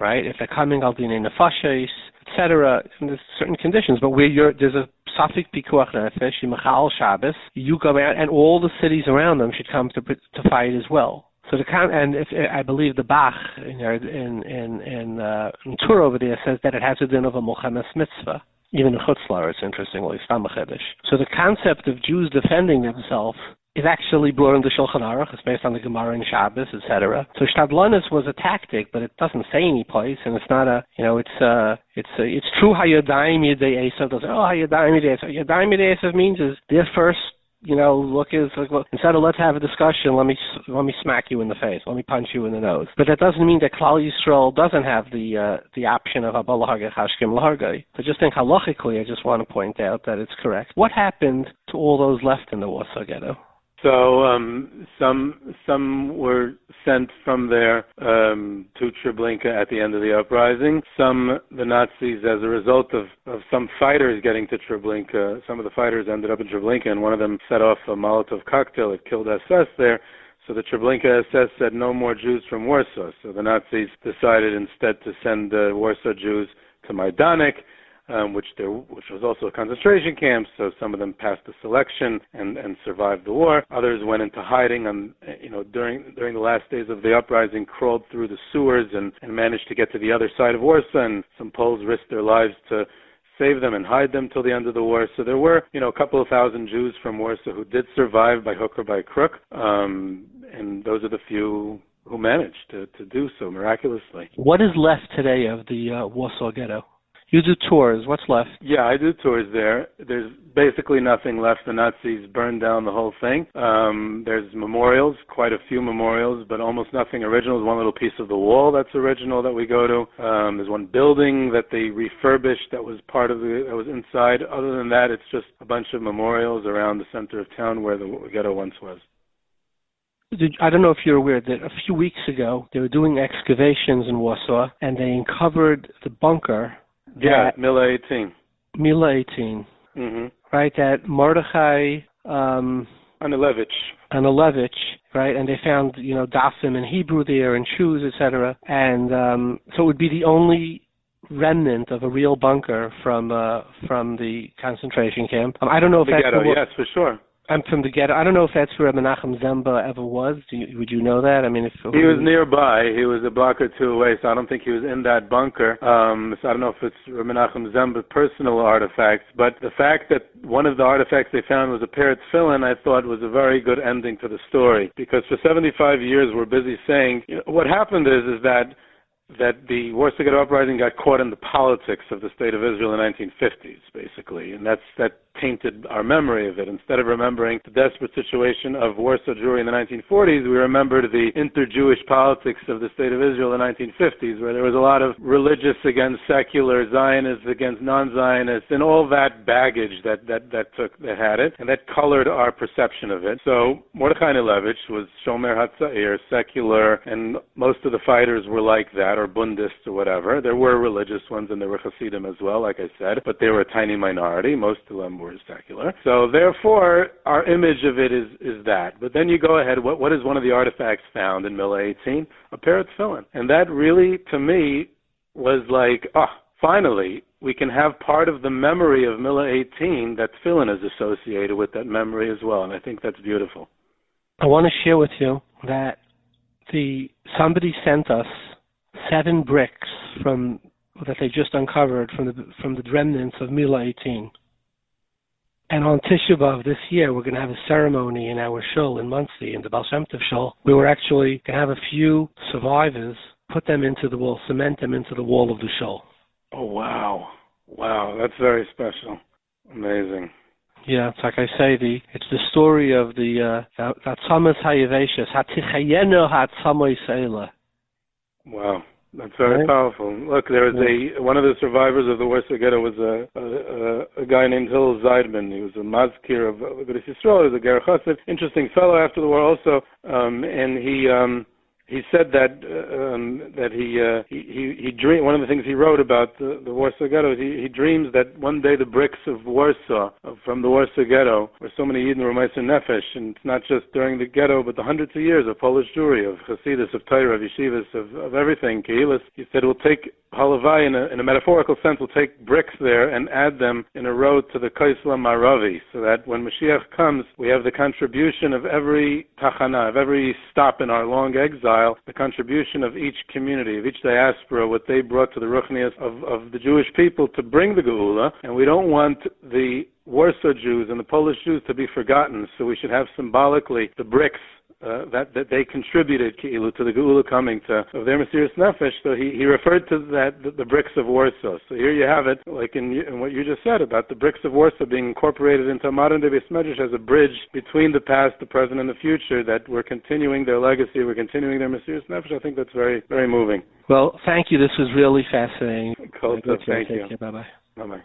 right? If they're coming al dinei nefashos, etc. There's certain conditions, but where you're there's a Safik Pikuach Nefesh, Machal Shabbos, you go out, and all the cities around them should come to to fight as well. So the and if I believe the Bach in in in in, uh, in Tur over there says that it has a din of a Mochames mitzvah even in Chutzlaritz, interestingly, Stamachedish. So the concept of Jews defending themselves is actually brought in the Shulchan Aruch. It's based on the Gemara and Shabbos, etc. So Shtadlanis was a tactic, but it doesn't say any place, and it's not a, you know, it's uh, it's uh, it's true Hayadayim Yedei Esav. They'll say, oh, Hayadayim Yedei Esav. Hayadayim Yedei Esav means is their first you know, look is like, well, instead of let's have a discussion, let me let me smack you in the face, let me punch you in the nose. But that doesn't mean that Klal Yisrael doesn't have the uh, the option of Abalahagah Hashkim Lahargai. So just think halachically, I just want to point out that it's correct. What happened to all those left in the Warsaw Ghetto? So um, some some were sent from there um, to Treblinka at the end of the uprising. Some the Nazis, as a result of, of some fighters getting to Treblinka, some of the fighters ended up in Treblinka, and one of them set off a Molotov cocktail. It killed SS there. So the Treblinka SS said no more Jews from Warsaw. So the Nazis decided instead to send the Warsaw Jews to Majdanek um, which there, which was also a concentration camp. So some of them passed the selection and, and survived the war. Others went into hiding. On you know during during the last days of the uprising, crawled through the sewers and, and managed to get to the other side of Warsaw. And some Poles risked their lives to save them and hide them till the end of the war. So there were, you know, a couple of thousand Jews from Warsaw who did survive by hook or by crook, um, and those are the few who managed to, to do so miraculously. What is left today of the uh, Warsaw Ghetto? You do tours. What's left? Yeah, I do tours there. There's basically nothing left. The Nazis burned down the whole thing. Um, there's memorials, quite a few memorials, but almost nothing original. There's one little piece of the wall that's original that we go to. Um, there's one building that they refurbished that was part of the that was inside. Other than that, it's just a bunch of memorials around the center of town where the ghetto once was. I don't know if you're aware that a few weeks ago they were doing excavations in Warsaw and they uncovered the bunker. Yeah, Mila 18. Mila 18. Mm-hmm. Right, that Mordechai um, Anielewicz. Anielewicz, right, and they found you know dafim in Hebrew there and shoes, etc. And um, so it would be the only remnant of a real bunker from uh, from the concentration camp. Um, I don't know if the that's ghetto. the, yes, for sure. I'm from the ghetto. I don't know if that's where Menachem Zemba ever was. Do you, would you know that? I mean, if he was nearby, he was a block or two away, so I don't think he was in that bunker. Um, so I don't know if it's Menachem Zemba's personal artifacts, but the fact that one of the artifacts they found was a pair of tefillin, I thought was a very good ending to the story. Because for 75 years, we're busy saying you know, what happened is is that that the Warsaw Ghetto Uprising got caught in the politics of the state of Israel in the 1950s, basically, and that's that tainted our memory of it. Instead of remembering the desperate situation of Warsaw Jewry in the 1940s, we remembered the inter-Jewish politics of the state of Israel in the 1950s, where there was a lot of religious against secular, Zionists against non-Zionists, and all that baggage that that that took that had it, and that colored our perception of it. So Mordechai Anielewicz was Shomer Hatzair, secular, and most of the fighters were like that or Bundists or whatever. There were religious ones and there were Hasidim as well, like I said, but they were a tiny minority. Most of them were secular. So therefore, our image of it is is that. But then you go ahead. What what is one of the artifacts found in Mila 18? A pair of tefillin, and that really, to me, was like, ah, oh, finally, we can have part of the memory of Mila 18 that tefillin is associated with that memory as well, and I think that's beautiful. I want to share with you that the somebody sent us seven bricks from that they just uncovered from the from the remnants of Mila 18. And on Tisha B'av this year, we're going to have a ceremony in our shul in Monsey, in the Baal Shem Tov shul. We were actually going to have a few survivors put them into the wall, cement them into the wall of the shul. Oh wow, wow, that's very special, amazing. Yeah, it's like I say, the it's the story of the uh, Atzamas Hayaveshus Hatichayenu Hatzamoy Seila. Wow. That's very right. powerful. Look, there was a one of the survivors of the Warsaw Ghetto was a a, a, a guy named Hillel Seidman. He was a mazkir of Agudas Yisrael. He was a Ger Chassid, interesting fellow after the war also, um, and he um, he said that uh, um, that he uh, he he, he dream. One of the things he wrote about the, the Warsaw Ghetto is he, he dreams that one day the bricks of Warsaw from the Warsaw Ghetto, where so many Yidden were Meiser Nefesh, and it's not just during the ghetto, but the hundreds of years of Polish Jewry, of Hasidus, of Torah, of Yeshivas, of, of everything, Keilas. He said it will take Halavai, in a, in a metaphorical sense, will take bricks there and add them in a road to the Kaisla Maravi, so that when Mashiach comes, we have the contribution of every tachana, of every stop in our long exile, the contribution of each community, of each diaspora, what they brought to the Ruchnias of, of the Jewish people to bring the Geula, and we don't want the Warsaw Jews and the Polish Jews to be forgotten, so we should have symbolically the bricks uh, that that they contributed Ki'ilu to the Geula coming to of their Mesiris Nefesh. So he, he referred to that the, the, bricks of Warsaw. So here you have it, like in, in, what you just said about the bricks of Warsaw being incorporated into modern day Medrash as a bridge between the past, the present, and the future. That we're continuing their legacy, we're continuing their Mesiris Nefesh. I think that's very very moving. Well, thank you. This was really fascinating. Cool. Thank you. Bye bye. Bye bye.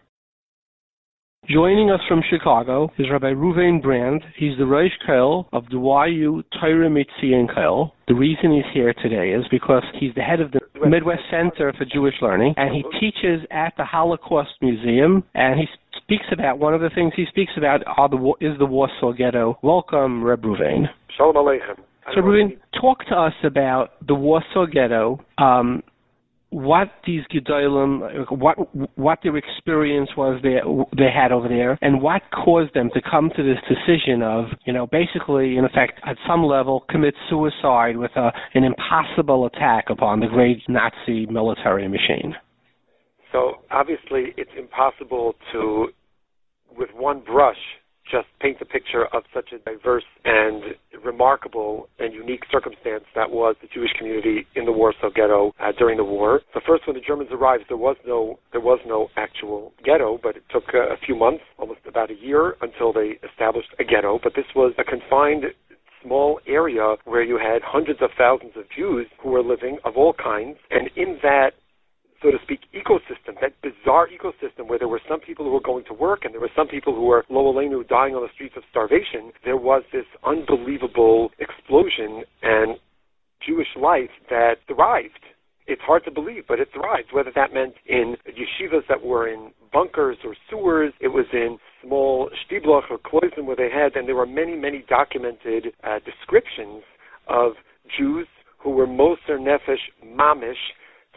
Joining us from Chicago is Rabbi Ruvain Brand. He's the Rosh Kollel of the YU Torah Mitzion Kollel. The reason he's here today is because he's the head of the Midwest Center for Jewish Learning, and he teaches at the Holocaust Museum, and he speaks about, one of the things he speaks about are the, is the Warsaw Ghetto. Welcome, Reb Ruvain. Shalom Aleichem. So, Ruvain, talk to us about the Warsaw Ghetto, um, what these Gedolim, what what their experience was they they had over there, and what caused them to come to this decision of, you know, basically, in effect, at some level, commit suicide with a, an impossible attack upon the great Nazi military machine. So obviously, it's impossible to, with one brush, just paints a picture of such a diverse and remarkable and unique circumstance that was the Jewish community in the Warsaw Ghetto uh, during the war. So first, when the Germans arrived, there was no there was no actual ghetto, but it took uh, a few months, almost about a year, until they established a ghetto. But this was a confined small area where you had hundreds of thousands of Jews who were living of all kinds, and in that so to speak, ecosystem, that bizarre ecosystem where there were some people who were going to work and there were some people who were Lo Aleinu dying on the streets of starvation, there was this unbelievable explosion and Jewish life that thrived. It's hard to believe, but it thrived, whether that meant in yeshivas that were in bunkers or sewers, it was in small shtibloch or kloisim where they had, and there were many, many documented uh, descriptions of Jews who were Moser Nefesh Mamish,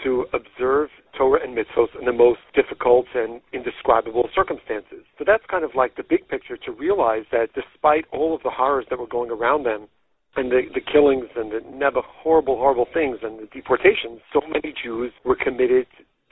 to observe Torah and mitzvos in the most difficult and indescribable circumstances. So that's kind of like the big picture to realize that despite all of the horrors that were going around them, and the, the killings and the never horrible, horrible things and the deportations, so many Jews were committed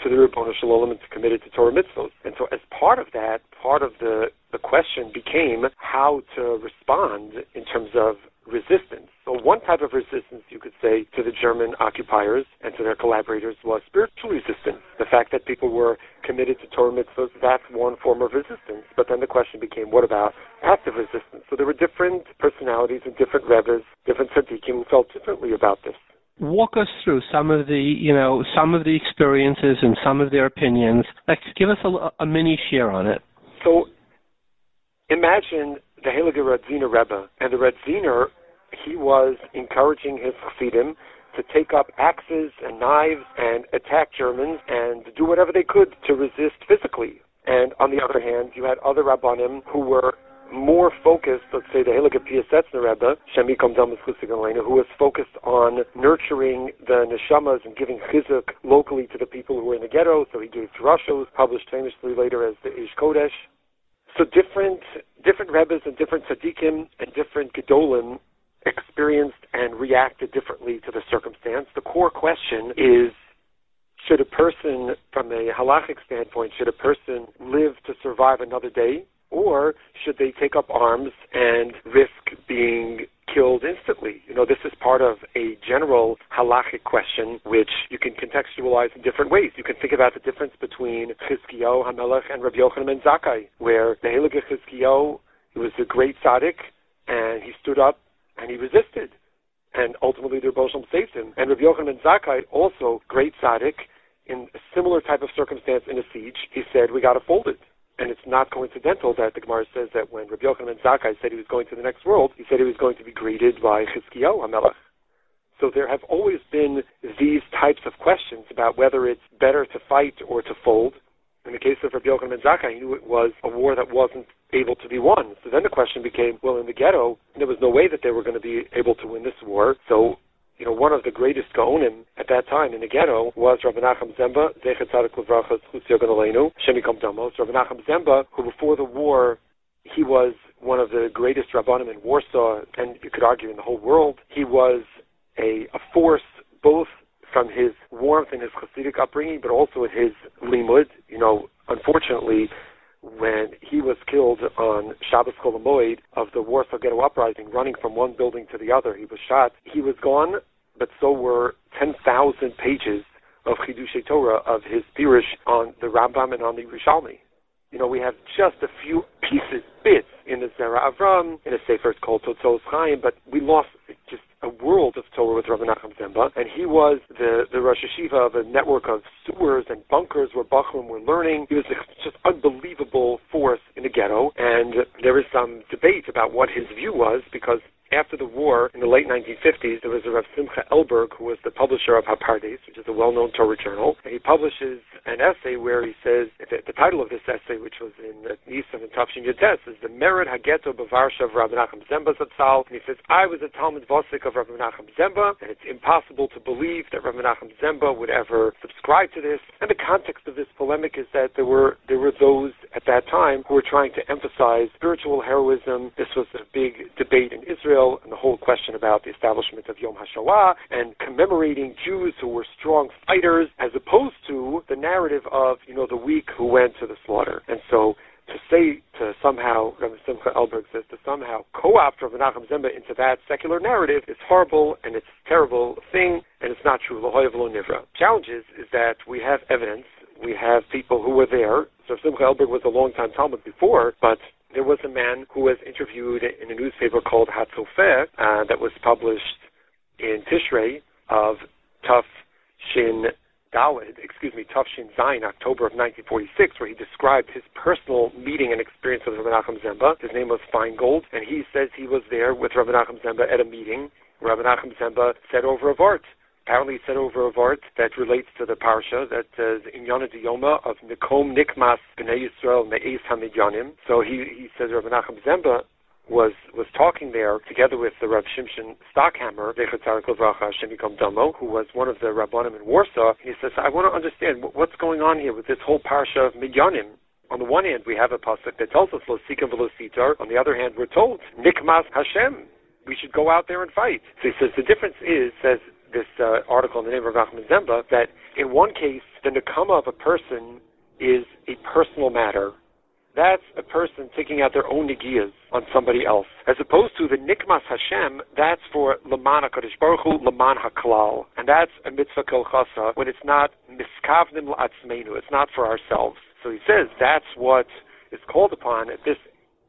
to the Shel Olam and committed to Torah mitzvos. And so as part of that, part of the, the question became how to respond in terms of resistance. So one type of resistance, you could say, to the German occupiers and to their collaborators was spiritual resistance. The fact that people were committed to Torah mitzvahs, that's one form of resistance. But then the question became, what about active resistance? So there were different personalities and different rebbes, different tzaddikim who felt differently about this. Walk us through some of the, you know, some of the experiences and some of their opinions. Like, give us a, a mini share on it. So imagine the Heilige Radziner Rebbe, and the Radziner, he was encouraging his Chassidim to take up axes and knives and attack Germans and do whatever they could to resist physically. And on the other hand, you had other Rabbanim who were more focused, let's say the Heilige Piasetzner Rebbe, Shemi who was focused on nurturing the neshamas and giving chizuk locally to the people who were in the ghetto. So he gave drashos, published famously later as the Esh Kodesh. So different different rebbes and different tzaddikim and different gedolim experienced and reacted differently to the circumstance. The core question is should a person, from a halachic standpoint, should a person live to survive another day? Or should they take up arms and risk being killed instantly? You know, this is part of a general halachic question which you can contextualize in different ways. You can think about the difference between Chizkiyahu Hamelech and Rabbi Yochanan ben Zakkai, where the Heilige Chizkiyahu he was a great tzaddik, and he stood up and he resisted. And ultimately, the Rebbe saved him. And Rabbi Yochanan ben Zakkai, also great tzaddik, in a similar type of circumstance in a siege, he said, we got to fold it. And it's not coincidental that the Gemara says that when Rabbi Yochanan ben Zakkai said he was going to the next world, he said he was going to be greeted by Chizkiyahu HaMelech. So there have always been these types of questions about whether it's better to fight or to fold. In the case of Rabbi Yochanan ben Zakkai, he knew it was a war that wasn't able to be won. So then the question became, well, in the ghetto, there was no way that they were going to be able to win this war. So you know, one of the greatest Gaonim at that time in the ghetto was Rabbi Nachum Zemba, Zechet Tzadik Levracha, Zchus Yogan Shemi Kom Damos. Rabbi Nachum Zemba, who before the war, he was one of the greatest Rabbanim in Warsaw, and you could argue in the whole world. He was a, a force both from his warmth and his Hasidic upbringing, but also with his limud. You know, unfortunately, when he was killed on Shabbos Chol of the Warsaw Ghetto Uprising, running from one building to the other. He was shot. He was gone, but so were 10,000 pages of Chidushei Torah of his Pirush on the Rambam and on the Yerushalmi. You know, we have just a few [CLEARS THROAT] pieces, bits in the Zera Avram, in a Sefer called Totzos Chaim, but we lost just a world of Torah with Rabbi Nachum Zemba, and he was the, the Rosh Hashiva of a network of sewers and bunkers where Bachram were learning. He was just unbelievable force in the ghetto, and there is some debate about what his view was because after the war, in the late 1950s, there was a Rav Simcha Elberg, who was the publisher of Hapardes, which is a well-known Torah journal. And he publishes an essay where he says, the, title of this essay, which was in the Nisan and Tafshin Yates, is The Mered Hageto Bavarsha of Rabbi Nachum Zemba Zatzal. And he says, I was a Talmud Vosik of Rabbi Nachum Zemba, and it's impossible to believe that Rabbi Nachum Zemba would ever subscribe to this. And the context of this polemic is that there were, there were those at that time who were trying to emphasize spiritual heroism. This was a big debate in Israel Israel and the whole question about the establishment of Yom HaShoah and commemorating Jews who were strong fighters as opposed to the narrative of, you know, the weak who went to the slaughter. And so to say to somehow, Rabbi Simcha Elberg says, to somehow co-opt Rabbi Nachum Zemba into that secular narrative is horrible and it's a terrible thing and it's not true. Nivra. Challenge is, is that we have evidence, we have people who were there. So Simcha Elberg was a long-time Talmud before, but there was a man who was interviewed in a newspaper called Hatzofeh uh, that was published in Tishrei of Tuf Shin Dalid, excuse me, Tufshin Zayin, October of 1946, where he described his personal meeting and experience with Rabbi Nachum Zemba. His name was Feingold, and he says he was there with Rabbi Nachum Zemba at a meeting. Rabbi Nachum Zemba said over a vart. Apparently, said over a vart that relates to the parsha that says in Yonah of Nikom Nikmas Bnei Yisrael Me'ez Hamidyanim. So he he says Rabbi Nachum Zemba was was talking there together with the Rav Shimshon Stockhammer, who was one of the Rabbanim in Warsaw. He says, I want to understand what's going on here with this whole parsha of Midyanim. On the one hand, we have a pasuk that tells us lo sikim velositar. On the other hand, we're told nikmas Hashem. We should go out there and fight. So he says the difference is, says this uh, article in the name of Rahman Zemba, that in one case the nekama of a person is a personal matter that's a person taking out their own negiyas on somebody else. As opposed to the nikmas Hashem, that's for Laman HaKadosh Baruch Hu, Laman HaKlal. And that's a mitzvah kol when it's not miskavnim la'atzmeinu, it's not for ourselves. So he says that's what is called upon at this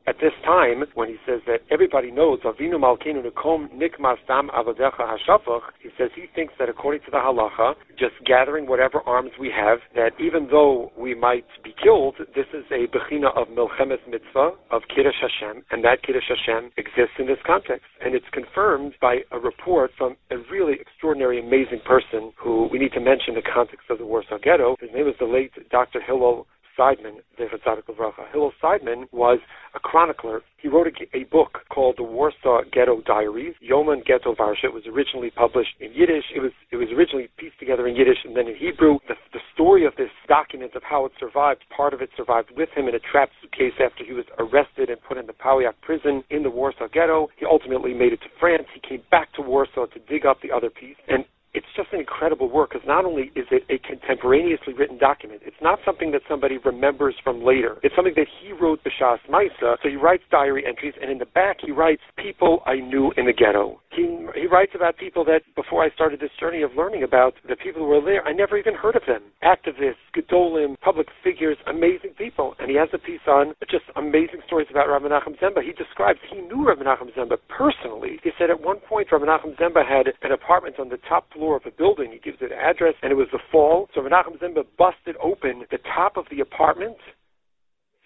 at this time, when he says that everybody knows Avinu Malkeinu Nikom Nikmas Dam Avodecha Hashafach, he says he thinks that according to the halacha, just gathering whatever arms we have, that even though we might be killed, this is a bechina of Milchemes Mitzvah, of Kiddush Hashem, and that Kiddush Hashem exists in this context. And it's confirmed by a report from a really extraordinary, amazing person who we need to mention the context of the Warsaw Ghetto. His name is the late Dr. Hillel Seidman, Hillel Seidman was a chronicler. He wrote a, a, book called The Warsaw Ghetto Diaries, Yoman Ghetto Varsha. It was originally published in Yiddish. It was it was originally pieced together in Yiddish and then in Hebrew. The, the story of this document of how it survived, part of it survived with him in a trapped suitcase after he was arrested and put in the Pawiak prison in the Warsaw Ghetto. He ultimately made it to France. He came back to Warsaw to dig up the other piece. And it's just an incredible work because not only is it a contemporaneously written document, it's not something that somebody remembers from later. It's something that he wrote B'Shas Maisa. So he writes diary entries, and in the back he writes people I knew in the ghetto. He he writes about people that before I started this journey of learning about the people who were there, I never even heard of them. Activists, gedolim, public figures, amazing people. And he has a piece on just amazing stories about Rabbi Nachum Zemba. He describes he knew Rabbi Nachum Zemba personally. He said at one point Rabbi Nachum Zemba had an apartment on the top floor floor of a building. He gives it an address, and it was the fall. So Menachem Zemba busted open the top of the apartment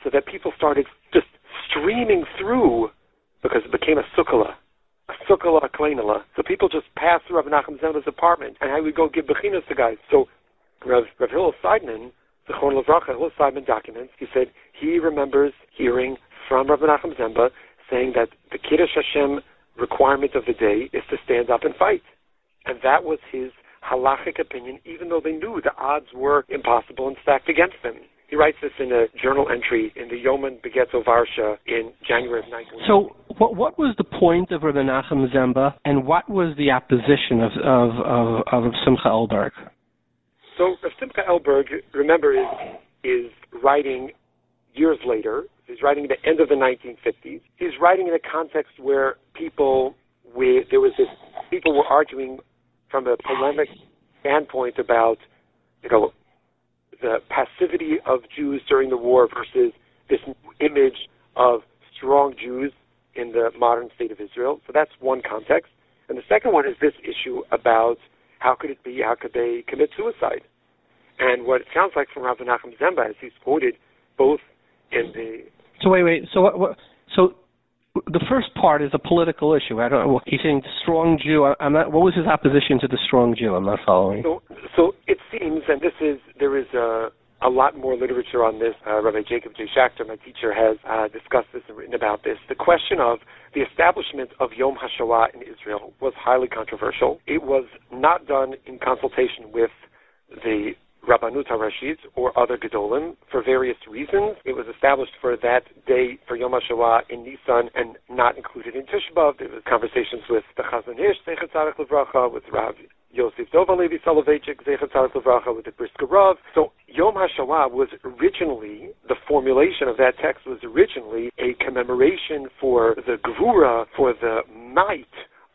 so that people started just streaming through because it became a sukkah. A sukkah, a kleinala. So people just passed through Rav Nachum Zemba's apartment, and I would go give bechinas to guys. So Rav, Rav Hillel Seidman, the Chorn Lavracha, Hillel Seidman documents, he said he remembers hearing from Rav Nachum Zemba saying that the Kiddush Hashem requirement of the day is to stand up and fight. And that was his halachic opinion, even though they knew the odds were impossible and stacked against them. He writes this in a journal entry in the Yoman Begetzo Varsha in January of 19. So, what, what was the point of Rabbi Nachum Zemba, and what was the opposition of of, of, of Simcha Elberg? So, Simcha Elberg, remember, is is writing years later. He's writing at the end of the 1950s. He's writing in a context where people, where there was this, people were arguing from a polemic standpoint about, you know, the passivity of Jews during the war versus this image of strong Jews in the modern state of Israel. So that's one context. And the second one is this issue about how could it be, how could they commit suicide? And what it sounds like from Rabbi Nachum Zemba, as he's quoted both in the. So wait, wait. So what? what so the first part is a political issue. I don't. know. He's saying the strong Jew. I'm not. What was his opposition to the strong Jew? I'm not following. So, so it seems, and this is there is a a lot more literature on this. Uh, Rabbi Jacob J. Schachter, my teacher, has uh, discussed this and written about this. The question of the establishment of Yom HaShoah in Israel was highly controversial. It was not done in consultation with the Rabbanut HaRashit or other Gedolim for various reasons. It was established for that day for Yom HaShoah in Nisan and not included in Tisha B'Av. There was conversations with the Chazon Ish, Zeichet Tzarech Levracha, with Rav Yosef Dov HaLevi Soloveitchik, Zeichet Tzarech Levracha, with the Brisker Rav. So Yom HaShoah was originally, the formulation of that text was originally a commemoration for the Gvura, for the might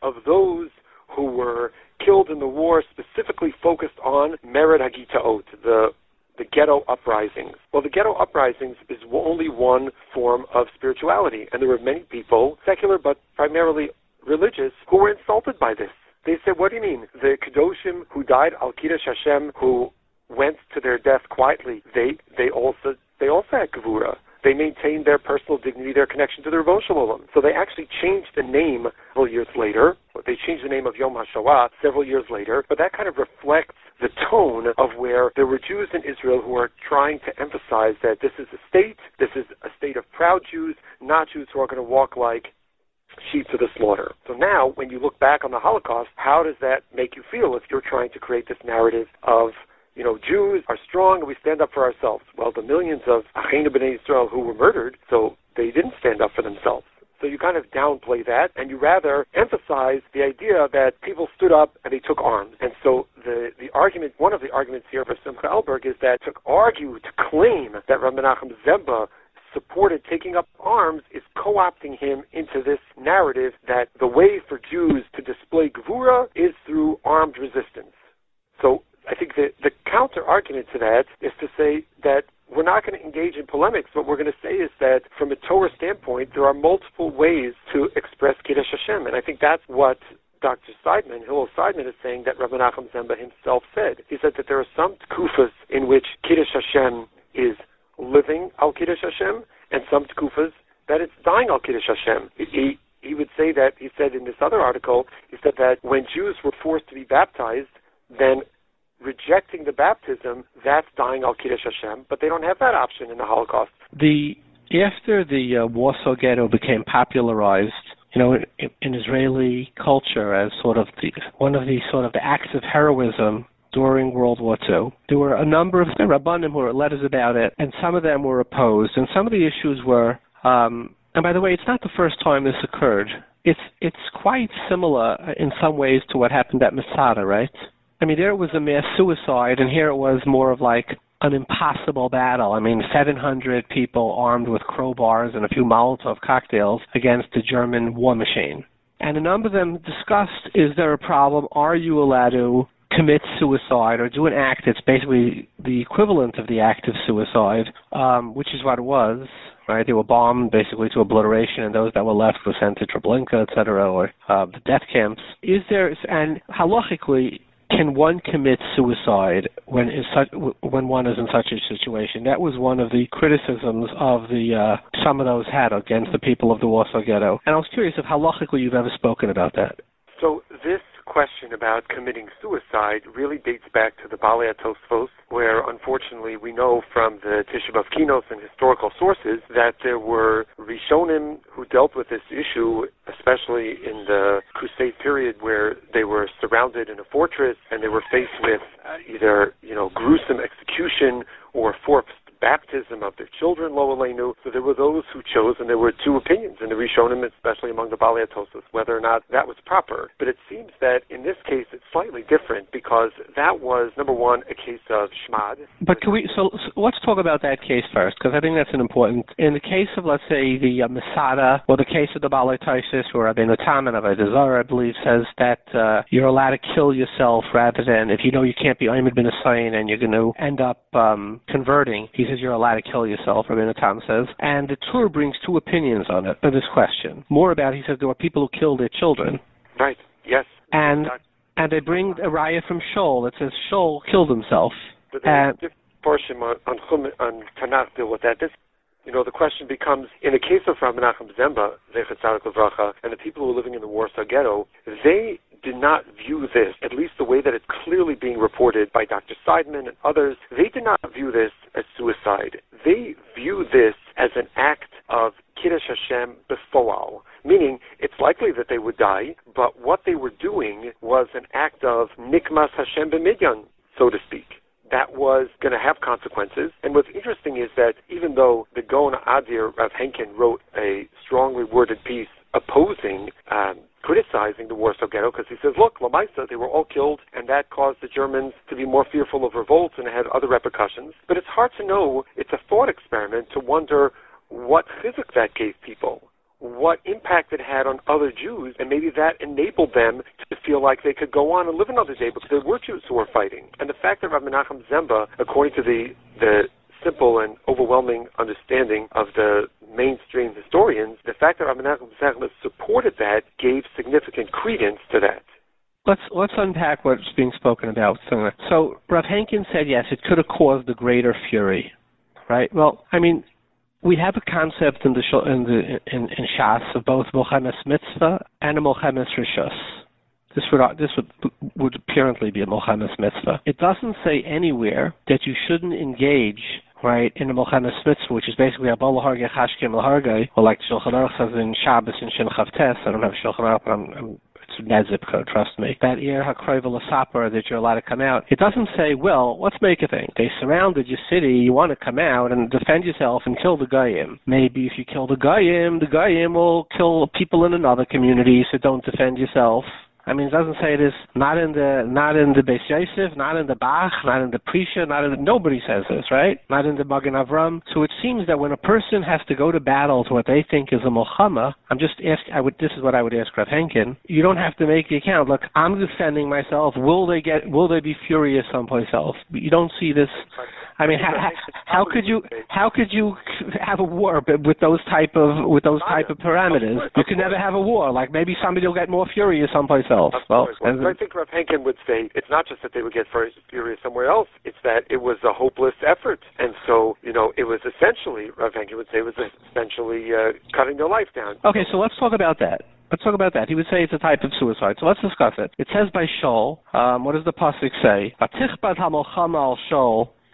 of those who were killed in the war specifically focused on Mered Hagitaot, the the ghetto uprisings. Well, the ghetto uprisings is only one form of spirituality, and there were many people, secular but primarily religious, who were insulted by this. They said, "What do you mean? The Kedoshim who died al Kiddush Hashem, who went to their death quietly, they they also they also had Gevura they maintained their personal dignity, their connection to the Rebbe. So they actually changed the name several years later. They changed the name of Yom HaShoah several years later, but that kind of reflects the tone of where there were Jews in Israel who are trying to emphasize that this is a state, this is a state of proud Jews, not Jews who are going to walk like sheep to the slaughter. So now, when you look back on the Holocaust, how does that make you feel if you're trying to create this narrative of you know, Jews are strong and we stand up for ourselves. Well, the millions of Achenu B'nai Israel who were murdered, so they didn't stand up for themselves. So you kind of downplay that, and you rather emphasize the idea that people stood up and they took arms. And so the, the argument, one of the arguments here for Simcha Elberg is that to argue, to claim that Menachem Zemba supported taking up arms is co-opting him into this narrative that the way for Jews to display gvura is through armed resistance. So I think the, the counter argument to that is to say that we're not going to engage in polemics. What we're going to say is that from a Torah standpoint, there are multiple ways to express Kiddush Hashem. And I think that's what Dr. Seidman, Hillel Seidman, is saying that Rabbi Nachum Zemba himself said. He said that there are some tkufas in which Kiddush Hashem is living al Kiddush Hashem, and some tkufas that it's dying al Kiddush Hashem. He, he would say that, he said in this other article, he said that when Jews were forced to be baptized, then rejecting the baptism, that's dying al Kiddush Hashem, but they don't have that option in the Holocaust. The after the uh, Warsaw Ghetto became popularized, you know, in, in Israeli culture as sort of the one of the sort of the acts of heroism during World War II. There were a number of rabbanim who wrote letters about it, and some of them were opposed, and some of the issues were. Um, and by the way, it's not the first time this occurred. It's it's quite similar in some ways to what happened at Masada, right? I mean, there was a mass suicide, and here it was more of like an impossible battle. I mean, 700 people armed with crowbars and a few Molotov cocktails against a German war machine. And a number of them discussed is there a problem? Are you allowed to commit suicide or do an act that's basically the equivalent of the act of suicide, um, which is what it was? Right, they were bombed basically to obliteration, and those that were left were sent to Treblinka, etc., or uh, the death camps. Is there, and halachically, can one commit suicide when such, when one is in such a situation? That was one of the criticisms of the uh, some of those had against the people of the Warsaw Ghetto. And I was curious how logically you've ever spoken about that. So this question about committing suicide really dates back to the Balei where unfortunately we know from the Tisha B'Av Kinos and historical sources that there were Rishonim who dealt with this issue, especially in the Crusade period, where they were surrounded in a fortress and they were faced with uh, either you know gruesome execution or forced baptism of their children, lo aleinu. So there were those who chose, and there were two opinions in the Rishonim, especially among the Balei Tosfos, whether or not that was proper. But it seems that in this case it's slightly different because that was number one a case of shmad. But can we? So, so let's talk about that case first because I think that's an important. In the case of let's say the uh, Masada or the case of the Balei where Rabbeinu Tam and Avodah I believe says that uh, you're allowed to kill yourself rather than if you know you can't be Ayman bin Hussein and you're going to end up um, converting. He says you're allowed to kill yourself, Rabbi Tom says. And the Torah brings two opinions on it, on this question. More about, he says, there were people who killed their children. Right, yes. And and they bring a raya from Shaul that says Shaul killed himself. But there's a portion on, on, on Tanakh deal with that. This you know, the question becomes, in the case of Rabbi Menachem Zemba, and the people who were living in the Warsaw Ghetto, they did not view this, at least the way that it's clearly being reported by Dr. Seidman and others, they did not view this as suicide. They view this as an act of Kiddush Hashem befoal, meaning it's likely that they would die, but what they were doing was an act of Nikmas Hashem b'midyan, so to speak that was going to have consequences. And what's interesting is that even though the Gaon Adir Rav Henkin wrote a strongly worded piece opposing um, criticizing the Warsaw Ghetto because he says, look, Lamaisa, they were all killed, and that caused the Germans to be more fearful of revolts and had other repercussions. But it's hard to know. It's a thought experiment to wonder what chizuk that gave people, what impact it had on other Jews, and maybe that enabled them to feel like they could go on and live another day because there were Jews who were fighting. And the fact that Rabbi Menachem Zemba, according to the the simple and overwhelming understanding of the mainstream historians, the fact that Rabbi Menachem Zemba supported that gave significant credence to that. Let's let's unpack what's being spoken about. So Rav Henkin said yes, it could have caused a greater fury, right? Well, I mean, we have a concept in the in the in, in Shas of both Mochemes Mitzvah and a Mochemes Rishus. This would this would would apparently be a Mochemes Mitzvah. It doesn't say anywhere that you shouldn't engage right in the Mochemes Mitzvah, which is basically a Harge Chashkim Harge, or like Shulchan Aruch says in Shabbos in Shin Chavtes. I don't have Shulchan Aruch, but I'm, I'm Nezip code, trust me. That Ir HaKroivel Sapar that you're allowed to come out. It doesn't say, well, let's make a thing. They surrounded your city, you want to come out and defend yourself and kill the Goyim. Maybe if you kill the Goyim, the Goyim will kill people in another community, so don't defend yourself. I mean, it doesn't say this not in the not in the Beis Yosef, not in the Bach, not in the Prisha, not in the, nobody says this, right? Not in the Magen Avram. So it seems that when a person has to go to battle to what they think is a Mulchama, I'm just asking. I would. This is what I would ask Rav Henkin. You don't have to make the account. Look, I'm defending myself. Will they get? Will they be furious someplace else? You don't see this. I mean, how, how could you how could you have a war with those type of with those type of parameters? You can never have a war. Like maybe somebody will get more furious someplace else. Of well, course. Well, I think Rav Henkin would say it's not just that they would get very furious somewhere else; it's that it was a hopeless effort, and so you know it was essentially Rav Henkin would say it was essentially uh, cutting their life down. Okay, so let's talk about that. Let's talk about that. He would say it's a type of suicide. So let's discuss it. It says by Shaul. Um, what does the pasuk say?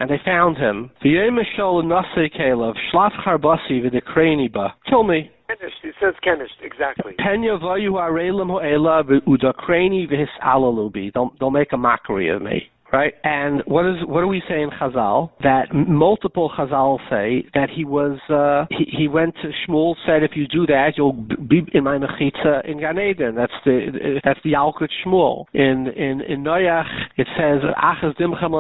And they found him. Kill me. Kenished. It says Kenished, exactly. Penya vayu arelim ho'ela udakreni v'his alalubi. They'll, they'll make a mockery of me right? And what is what do we say in Chazal? That multiple Chazal say that he was uh, he, he went to Shmuel said if you do that you'll be in my mechitza in Gan Eden. That's the that's the Yalkut Shmuel. In in in Noach it says achas dimchem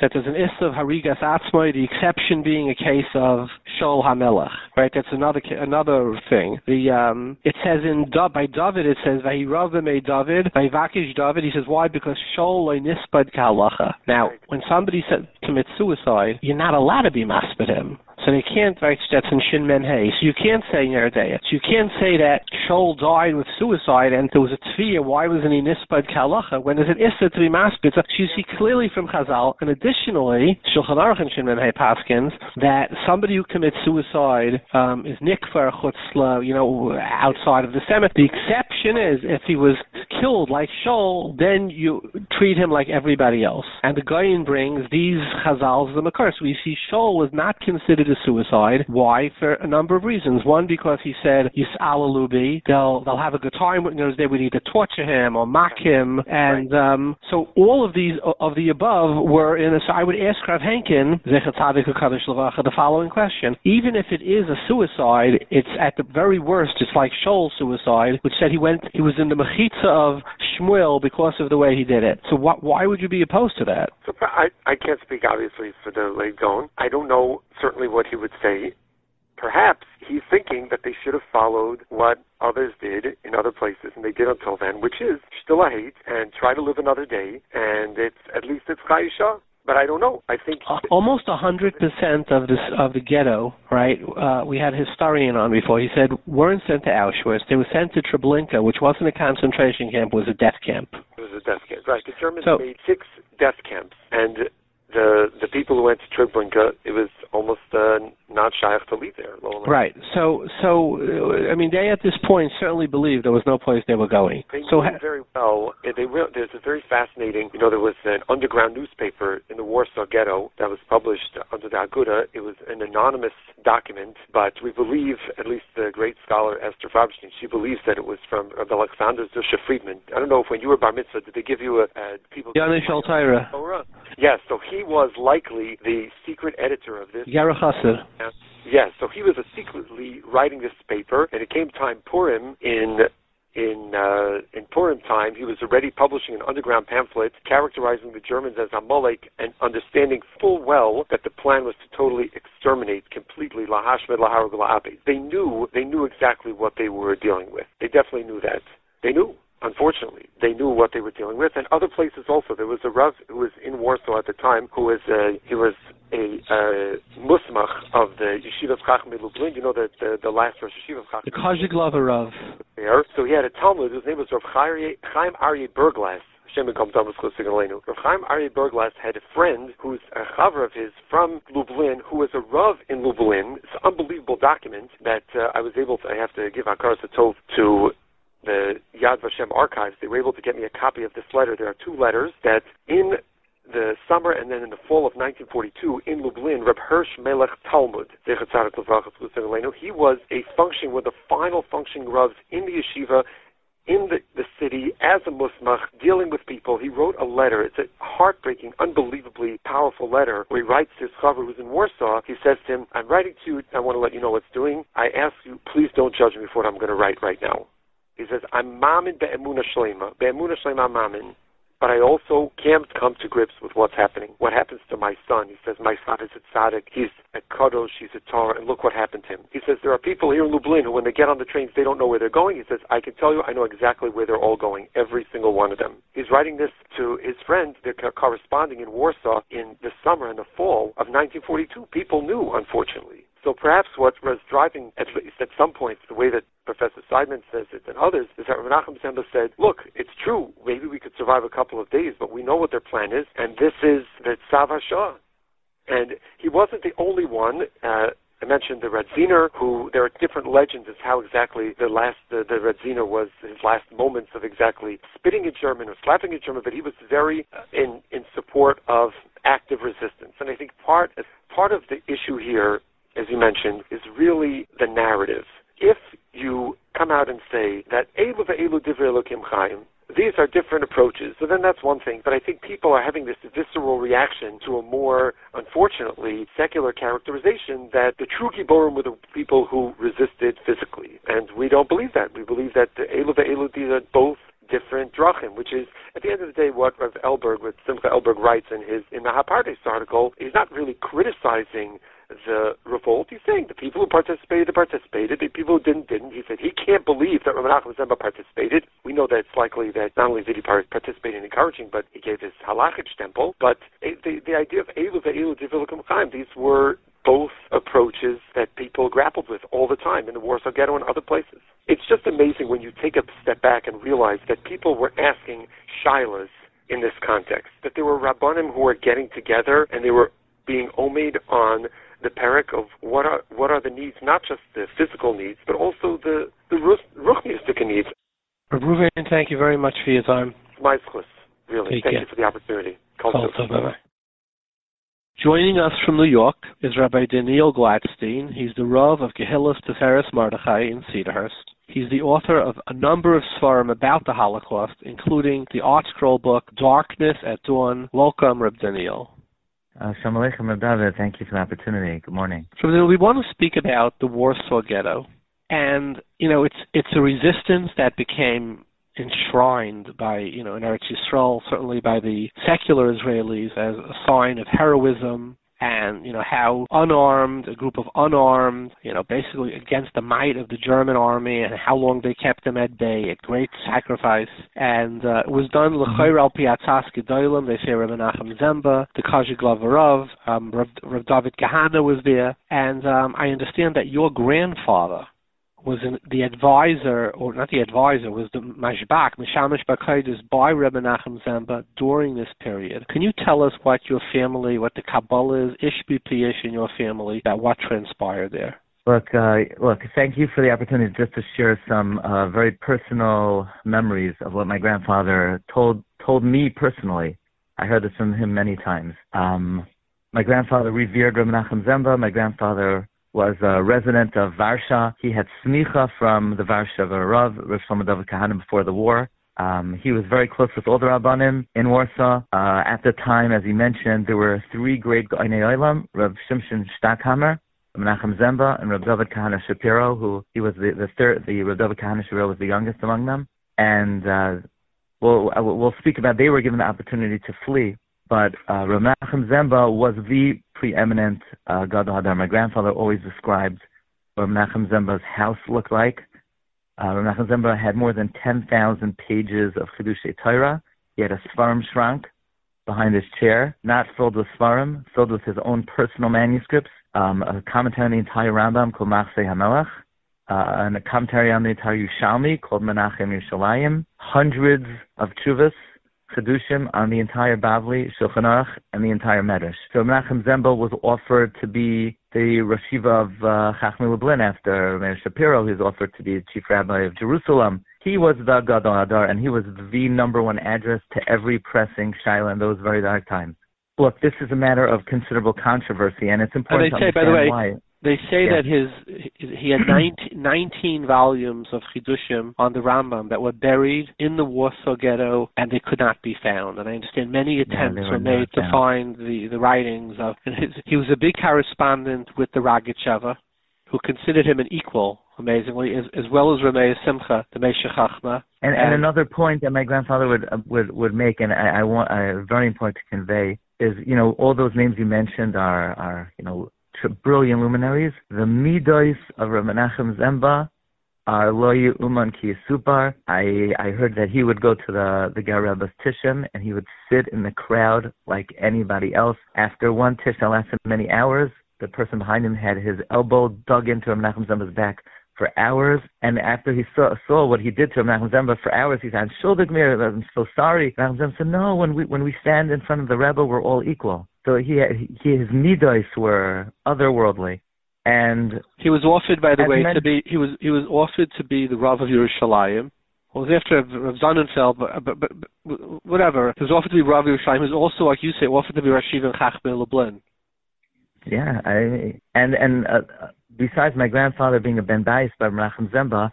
that there's an ist of harigas atzmoi. The exception being a case of Shol Hamelach. Right? That's another another thing. The um, it says in by David it says Vayirav David Vayivakish David. He says why? Because Shol Spud Kalacha. Now, when somebody commits suicide, you're not allowed to be maspid him. So you can't write Stetson Shin Men. So you can't say Yeridea. So you can't say that Shaul died with suicide and there was a tefiyah. Why wasn't he nispad kalacha when there's an issa to be maspid? So you see clearly from Chazal, and additionally, Shulchan Aruch and Shin Men Hay Paskins, that somebody who commits suicide um, is nikvar chutzla, you know, outside of the cemetery. The exception is if he was killed like Shaul, then you treat him like everybody else. And the Goyin brings these Chazals the Makar. So we see Shaul was not considered a suicide. Why? For a number of reasons. One, because he said, Yis'alalubi, they'll, they'll have a good time, you know, they would either torture him or mock him. And um, so all of these, of the above were in a, so I would ask Rav Henkin, the following question. Even if it is a suicide, it's at the very worst, it's like Shaul's suicide, which said he went, he was in the mechitza of Shmuel because of the way he did it. So wh- why would you be opposed to that? I, I can't speak obviously for the late. I don't know certainly what he would say. Perhaps he's thinking that they should have followed what others did in other places, and they did until then, which is still a hate and try to live another day, and it's at least it's Chaisha. But I don't know. I think uh, almost a hundred percent of this of the ghetto, right? Uh, we had a historian on before. He said weren't sent to Auschwitz. They were sent to Treblinka, which wasn't a concentration camp; was a death camp. It was a death camp, right? The Germans so, made six death camps, and the the people who went to Treblinka, it was almost uh, not shaykh to leave there. Right. So, so I mean, they at this point certainly believed there was no place they were going. They so knew ha- very well. They re- there's a very fascinating. You know, there was an underground newspaper in the Warsaw Ghetto that was published under the Aguda. It was an anonymous document, but we believe, at least the great scholar Esther Farbstein, she believes that it was from Rabbi Alexander Zusha Friedman. I don't know if when you were bar mitzvah, did they give you a, a people? Yanish Altaira. Yes, so he was likely the secret editor of this. Yara Chassid. Yes, so he was secretly writing this paper, and it came time Purim in in uh, in Purim time, he was already publishing an underground pamphlet characterizing the Germans as Amalek and understanding full well that the plan was to totally exterminate completely Lahashmed Laharug They knew they knew exactly what they were dealing with. They definitely knew that. They knew unfortunately, they knew what they were dealing with. And other places also. There was a Rav who was in Warsaw at the time who was uh, he was a uh, musmach of the Yeshiva Chachmei Lublin. You know the the, the last Rosh Yeshiva Chacham. The Kazhiglava Rav. There. So he had a Talmud whose name was Rav Chaim Aryeh Berglas. Hashem Rav Chaim Aryeh Berglas had a friend who's a chaver of his from Lublin who was a Rav in Lublin. It's an unbelievable document that uh, I was able to, I have to give Hakaras Tov to the Yad Vashem archives, they were able to get me a copy of this letter. There are two letters that in the summer and then in the fall of 1942 in Lublin, Reb Hirsch Melech Talmud, he was a function, one of the final functioning Ravs in the yeshiva in the, the city as a musmach, dealing with people. He wrote a letter. It's a heartbreaking, unbelievably powerful letter where he writes to his chaver who's in Warsaw. He says to him, I'm writing to you. I want to let you know what's doing. I ask you, please don't judge me for what I'm going to write right now. He says, I'm mamin be'emuna shlema. Be'emuna shlema mamin. But I also can't come to grips with what's happening. What happens to my son? He says, my son is a tzaddik. He's a kadosh. He's a Torah. And look what happened to him. He says, there are people here in Lublin who, when they get on the trains, they don't know where they're going. He says, I can tell you, I know exactly where they're all going. Every single one of them. He's writing this to his friend. They're corresponding in Warsaw in the summer and the fall of 1942. People knew, unfortunately. So perhaps what was driving, at least at some point, the way that Professor Seidman says it and others, is that Menachem Zemba said, look, it's true, maybe we could survive a couple of days, but we know what their plan is, and this is the Tzav Shah. And he wasn't the only one. Uh, I mentioned the Radziner, who there are different legends as how exactly the last the, the Radziner was his last moments of exactly spitting a German or slapping a German, but he was very uh, in in support of active resistance. And I think part part of the issue here as you mentioned, is really the narrative. If you come out and say that Elu divrei these are different approaches. So then that's one thing. But I think people are having this visceral reaction to a more, unfortunately, secular characterization that the true Gibborim were the people who resisted physically. And we don't believe that. We believe that the Elu these are both different drachim, which is at the end of the day what Rav Elberg, what Simcha Elberg writes in his in the Hapardes article. He's not really criticizing the revolt. He's saying the people who participated, they participated. The people who didn't, didn't. He said he can't believe that Rabbi Nachman Zemba participated. We know that it's likely that not only did he participate in encouraging, but he gave his halachic temple. But the, the idea of Elu ve'elu divilikum chaim, these were both approaches that people grappled with all the time in the Warsaw Ghetto and other places. It's just amazing when you take a step back and realize that people were asking shilas in this context, that there were rabbanim who were getting together and they were being omed on the parak of what are what are the needs, not just the physical needs, but also the the ruchnistic needs. Reuven, thank you very much for your time. My really. Take thank care. you for the opportunity. Joining us from New York is Rabbi Daniel Gladstein. He's the Rav of Kehillas Tiferes Mordechai in Cedarhurst. He's the author of a number of svarim about the Holocaust, including the ArtScroll book Darkness at Dawn. Welcome, Rabbi Daniel. Uh, Shalom Aleichem, David. Thank you for the opportunity. Good morning. So we want to speak about the Warsaw Ghetto, and you know, it's it's a resistance that became enshrined by you know in Eretz Yisrael, certainly by the secular Israelis, as a sign of heroism and you know how unarmed a group of unarmed you know basically against the might of the German army and how long they kept them at bay at great sacrifice and uh, it was done mm-hmm. l'chayr al piatzas gedolim they say Rabbi Nachum Zemba the Kazhiglava um, Rav, Rav David Kahana was there and um, I understand that your grandfather was an, the advisor, or not the advisor, was the Mashbak, Mishamish Bakaidus, by Rebbe Nachum Zemba during this period. Can you tell us what your family, what the Kabbalah is, Ishbi Piyish in your family, that what transpired there? Look, uh, look. Thank you for the opportunity just to share some uh, very personal memories of what my grandfather told told me personally. I heard this from him many times. Um, my grandfather revered Reb Menachem Zemba. My grandfather was a resident of Varsha. He had smicha from the Varsha Rav, Rav Shlomo David Kahanim before the war. Um, he was very close with all the Rabbanim in Warsaw. Uh, at the time, as he mentioned, there were three great Goinei Olam, Rav Shimshon Stackhammer, Menachem Zemba and Reb David Kahana Shapiro, who he was the, the third, the Reb David Kahana Shapiro was the youngest among them. And uh, we'll we'll speak about they were given the opportunity to flee, but uh, Reb Menachem Zemba was the preeminent uh, Gadol. My grandfather always described what Menachem Zemba's house looked like. Uh, Menachem Zemba had more than 10,000 pages of Chidushei Torah. He had a Svarim Shrank behind his chair, not filled with Svarim, filled with his own personal manuscripts um, a commentary on the entire Rambam called Machse Hamelach, uh, and a commentary on the entire Yerushalmi called Menachem Yerushalayim, hundreds of chuvas, chedushim on the entire Bavli, Shulchan Aruch, and the entire Medrash. So Menachem Zemba was offered to be the Rashiva of uh, Chachmei Lublin after Meir Shapiro. He was offered to be the chief rabbi of Jerusalem. He was the Gadol Hadar, and he was the number one address to every pressing shaila in those very dark times look, this is a matter of considerable controversy, and it's important and they to say, by the way, why. They say yeah. that his he had 19, 19 volumes of chidushim on the Rambam that were buried in the Warsaw Ghetto, and they could not be found. And I understand many attempts yeah, were, were made to find the the writings of. And his, he was a big correspondent with the Rogatchover, who considered him an equal amazingly, as, as well as Ramey Simcha, the Meshech Chachma. And, and, and, another point that my grandfather would uh, would would make, and I, I want uh, very important to convey, is you know all those names you mentioned are are you know brilliant luminaries. The midos of Rav Menachem Zemba are loy uman ki supar. I I heard that he would go to the the Ger Rebbe's tishim and he would sit in the crowd like anybody else. After one tish that lasted many hours, the person behind him had his elbow dug into Rav Menachem Zemba's back for hours. And after he saw, saw what he did to Menachem Zemba for hours, he said, I'm so sorry. Menachem Zemba said, no, when we, when we stand in front of the Rebbe, we're all equal. So he, he his midos were otherworldly. And he was offered, by the way, to be he was he was offered to be the Rav of Yerushalayim. Well, it was after Rav Sonnenfeld, but, but, but, but whatever. He was offered to be Rav Yerushalayim. He was also, like you say, offered to be Rashiv and Chachmei Lublin. Yeah, I and and uh, besides my grandfather being a Ben Bayis by Menachem Zemba,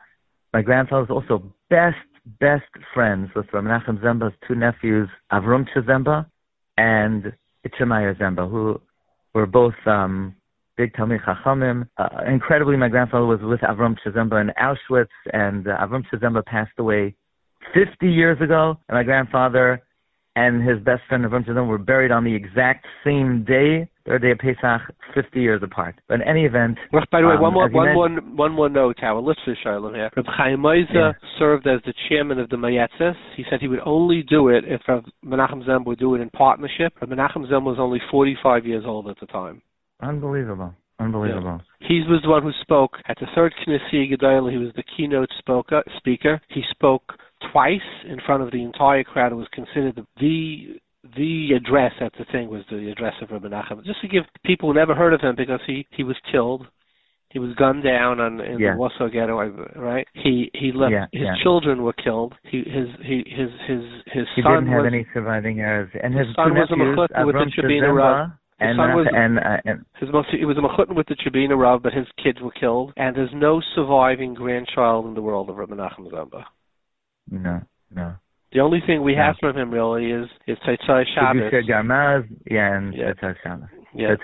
my grandfather was also best, best friends with Menachem Zemba's two nephews, Avrum Zemba and Itchemeyer Zemba, who were both um, big Talmid Chachamim. Uh, incredibly, my grandfather was with Avram Zemba in Auschwitz, and uh, Avram passed away 50 years ago, and my grandfather and his best friend Avram Zemba were buried on the exact same day third day of Pesach, 50 years apart. But in any event. Well, by the way, um, one, more, one, mentioned, more, one more note, our listener, Charlotte here. Reb Chaim Moiza yeah. served as the chairman of the Mayetzes. He said he would only do it if Rav Menachem Zem would do it in partnership. Rav Menachem Zem was only 45 years old at the time. Unbelievable. Unbelievable. Yeah. He was the one who spoke at the third Knesset Gedolah. He was the keynote spoker, speaker. He spoke twice in front of the entire crowd and was considered the the address at the thing was the address of Rabbi Nachum. Just to give people who never heard of him because he he was killed. He was gunned down on in yeah. the Warsaw Ghetto, right? He he left. Yeah, his yeah. children were killed. He his he his his his he son didn't have was, any surviving heirs, and his, his son was a with the Shabina Rav. His and, son uh, was and, uh, and his most he was a mechutton with the Chabina Rav, but his kids were killed, and there's no surviving grandchild in the world of Rabbi Nachum Zemba. No, no. The only thing we Yeah. have from him really is is Tzaitzai Shabbos. Kedusha Garmaz, yeah, and Yeah. Tzatz Shabbos. Yeah,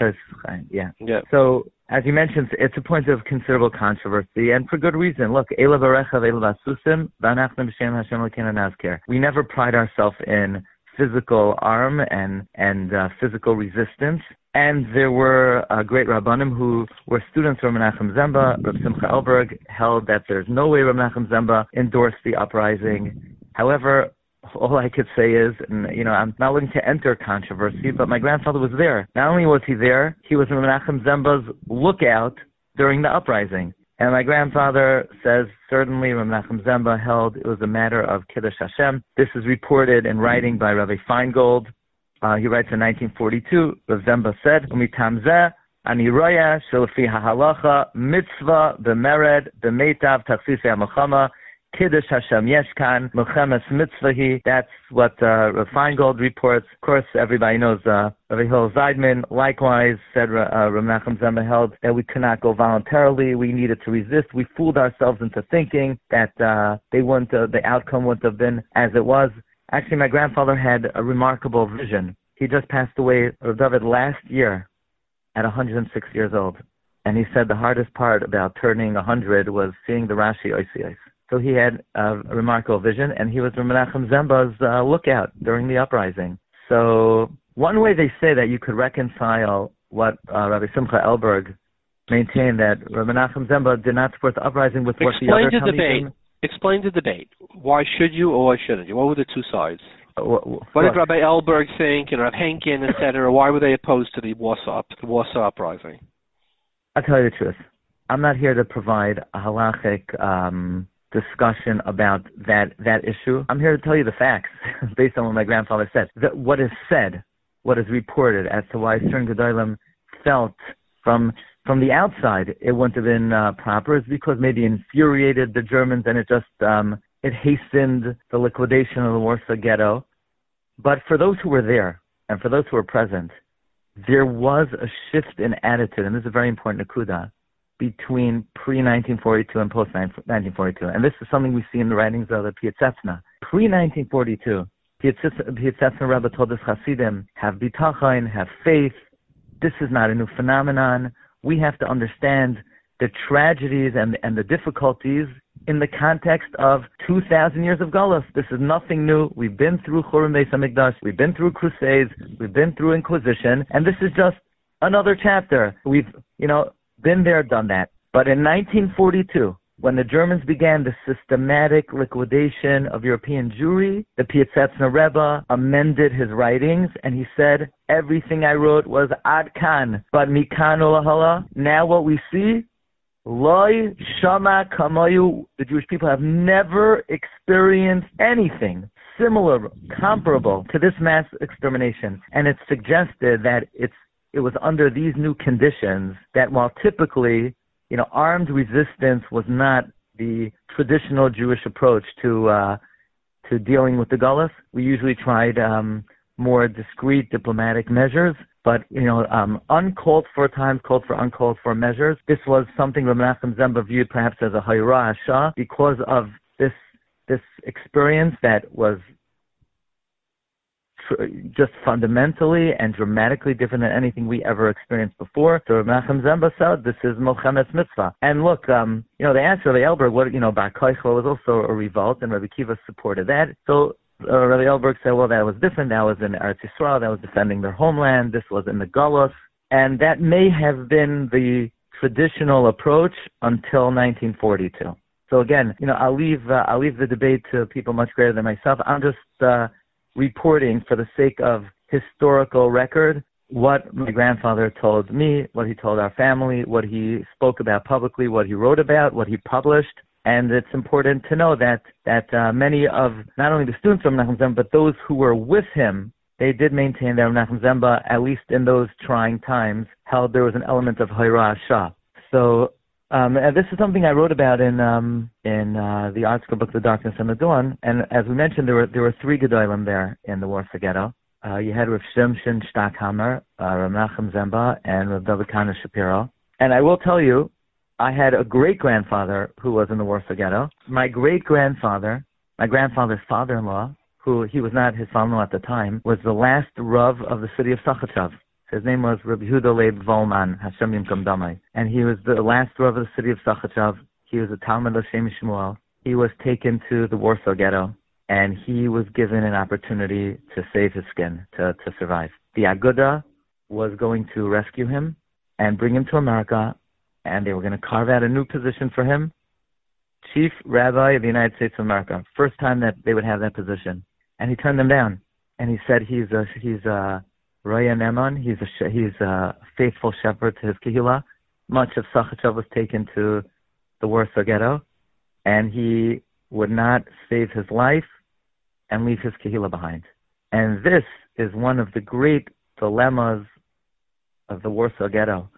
yeah. yeah. So, as you mentioned, it's a point of considerable controversy, and for good reason. Look, Ela Barecha Ela Basusim, Banachim B'Shem Hashem Lekena Nazker. We never pride ourselves in physical arm and and uh, physical resistance. And there were uh, great rabbanim who were students from Menachem Zemba. Reb Simcha Elberg held that there's no way Menachem Zemba endorsed the uprising. However, all I could say is, and you know, I'm not looking to enter controversy, but my grandfather was there. Not only was he there, he was Menachem Zemba's lookout during the uprising. And my grandfather says certainly Rav Menachem Zemba held it was a matter of Kiddush Hashem. This is reported in writing by Rabbi Feingold. Uh, he writes in 1942, Rav Zemba said, "Umitam zeh ani roya shelafi hahalacha mitzvah b'mered b'meitav tachsisei hamachama Kiddush Hashem Yeshkan, Milchemes Mitzvahi. That's what uh, Rav Feingold reports. Of course, everybody knows uh, Rabbi Hillel Seidman likewise said uh, Rav Nachum Zemba held that we could not go voluntarily. We needed to resist. We fooled ourselves into thinking that uh, they wouldn't, uh, the outcome wouldn't have been as it was. Actually, my grandfather had a remarkable vision. He just passed away, Rav David, last year at 106 years old. And he said the hardest part about turning 100 was seeing the Rashi Oisiyos. So he had a remarkable vision, and he was Menachem Zemba's uh, lookout during the uprising. So one way they say that you could reconcile what uh, Rabbi Simcha Elberg maintained that Rabbi Menachem Zemba did not support the uprising with what Explain the other the debate. Explain the debate. Why should you or why shouldn't you? What were the two sides? Uh, what, what did Rabbi Elberg think and Rabbi Henkin, etc.? Why were they opposed to the Warsaw, the Warsaw uprising? I'll tell you the truth. I'm not here to provide a halachic um, discussion about that that issue. I'm here to tell you the facts [LAUGHS] based on what my grandfather said. That what is said, what is reported as to why Stern Gedolim felt from from the outside it wouldn't have been uh, proper is because maybe infuriated the Germans and it just um, it hastened the liquidation of the Warsaw Ghetto. But for those who were there and for those who were present, there was a shift in attitude, and this is a very important nakuda between pre-1942 and post-1942. And this is something we see in the writings of the Piasetzna. Pre-1942, Piasetzna Rebbe told us Hasidim, have bitachon, have faith. This is not a new phenomenon. We have to understand the tragedies and, and the difficulties in the context of 2,000 years of Gullus. This is nothing new. We've been through Churban Beis HaMikdash. We've been through Crusades. We've been through Inquisition. And this is just another chapter. We've, you know, been there, done that. But in 1942, when the Germans began the systematic liquidation of European Jewry, the Piasetzna Rebbe amended his writings and he said, everything I wrote was ad kan, but mikan olahala. Now what we see, loy shama kamayu, the Jewish people have never experienced anything similar, comparable to this mass extermination. And it's suggested that it's it was under these new conditions that while typically, you know, armed resistance was not the traditional Jewish approach to uh, to dealing with the Gullus, we usually tried um, more discreet diplomatic measures. But you know, um, uncalled for times called for uncalled for measures. This was something that Menachem Zemba viewed perhaps as a hayra shah because of this this experience that was just fundamentally and dramatically different than anything we ever experienced before. So Menachem Zemba said, this is Milchemes Mitzvah. And look, um, you know, they asked Rabbi Elberg, what, you know, Bar Koichel was also a revolt, and Rabbi Kiva supported that. So uh, Rabbi Elberg said, well, that was different. That was in Eretz Yisrael. That was defending their homeland. This was in the Golos. And that may have been the traditional approach until 1942. So again, you know, I'll leave uh, I'll leave the debate to people much greater than myself. I'm just uh, reporting for the sake of historical record what my grandfather told me, what he told our family, what he spoke about publicly, what he wrote about, what he published. And it's important to know that that uh, many of not only the students from Menachem Zemba, but those who were with him, they did maintain that Menachem Zemba, at least in those trying times, held there was an element of Hayra Shah. So um, and this is something I wrote about in um, in uh, the ArtScroll book, The Darkness and the Dawn. And as we mentioned, there were there were three Gedolim there in the Warsaw Ghetto. Uh, you had Rav Shimshon Stackhammer, uh, Rav Nachum Zemba, and Rav David Kana Shapiro. And I will tell you, I had a great grandfather who was in the Warsaw Ghetto. My great grandfather, my grandfather's father-in-law, who he was not his father-in-law at the time, was the last Rav of the city of Sachachev. His name was Rabbi Huda Leib Volman, Hashem Yimkom Damai. And he was the last Rav of the city of Sachachav. He was a Talmud of Shem Shmuel. He was taken to the Warsaw Ghetto, and he was given an opportunity to save his skin, to, to survive. The Aguda was going to rescue him and bring him to America, and they were going to carve out a new position for him. Chief Rabbi of the United States of America. First time that they would have that position. And he turned them down. And he said he's a, he's a, Raya Neman, he's a he's a faithful shepherd to his kehillah. Much of Sachachev was taken to the Warsaw Ghetto, and he would not save his life and leave his kahila behind. And this is one of the great dilemmas of the Warsaw Ghetto.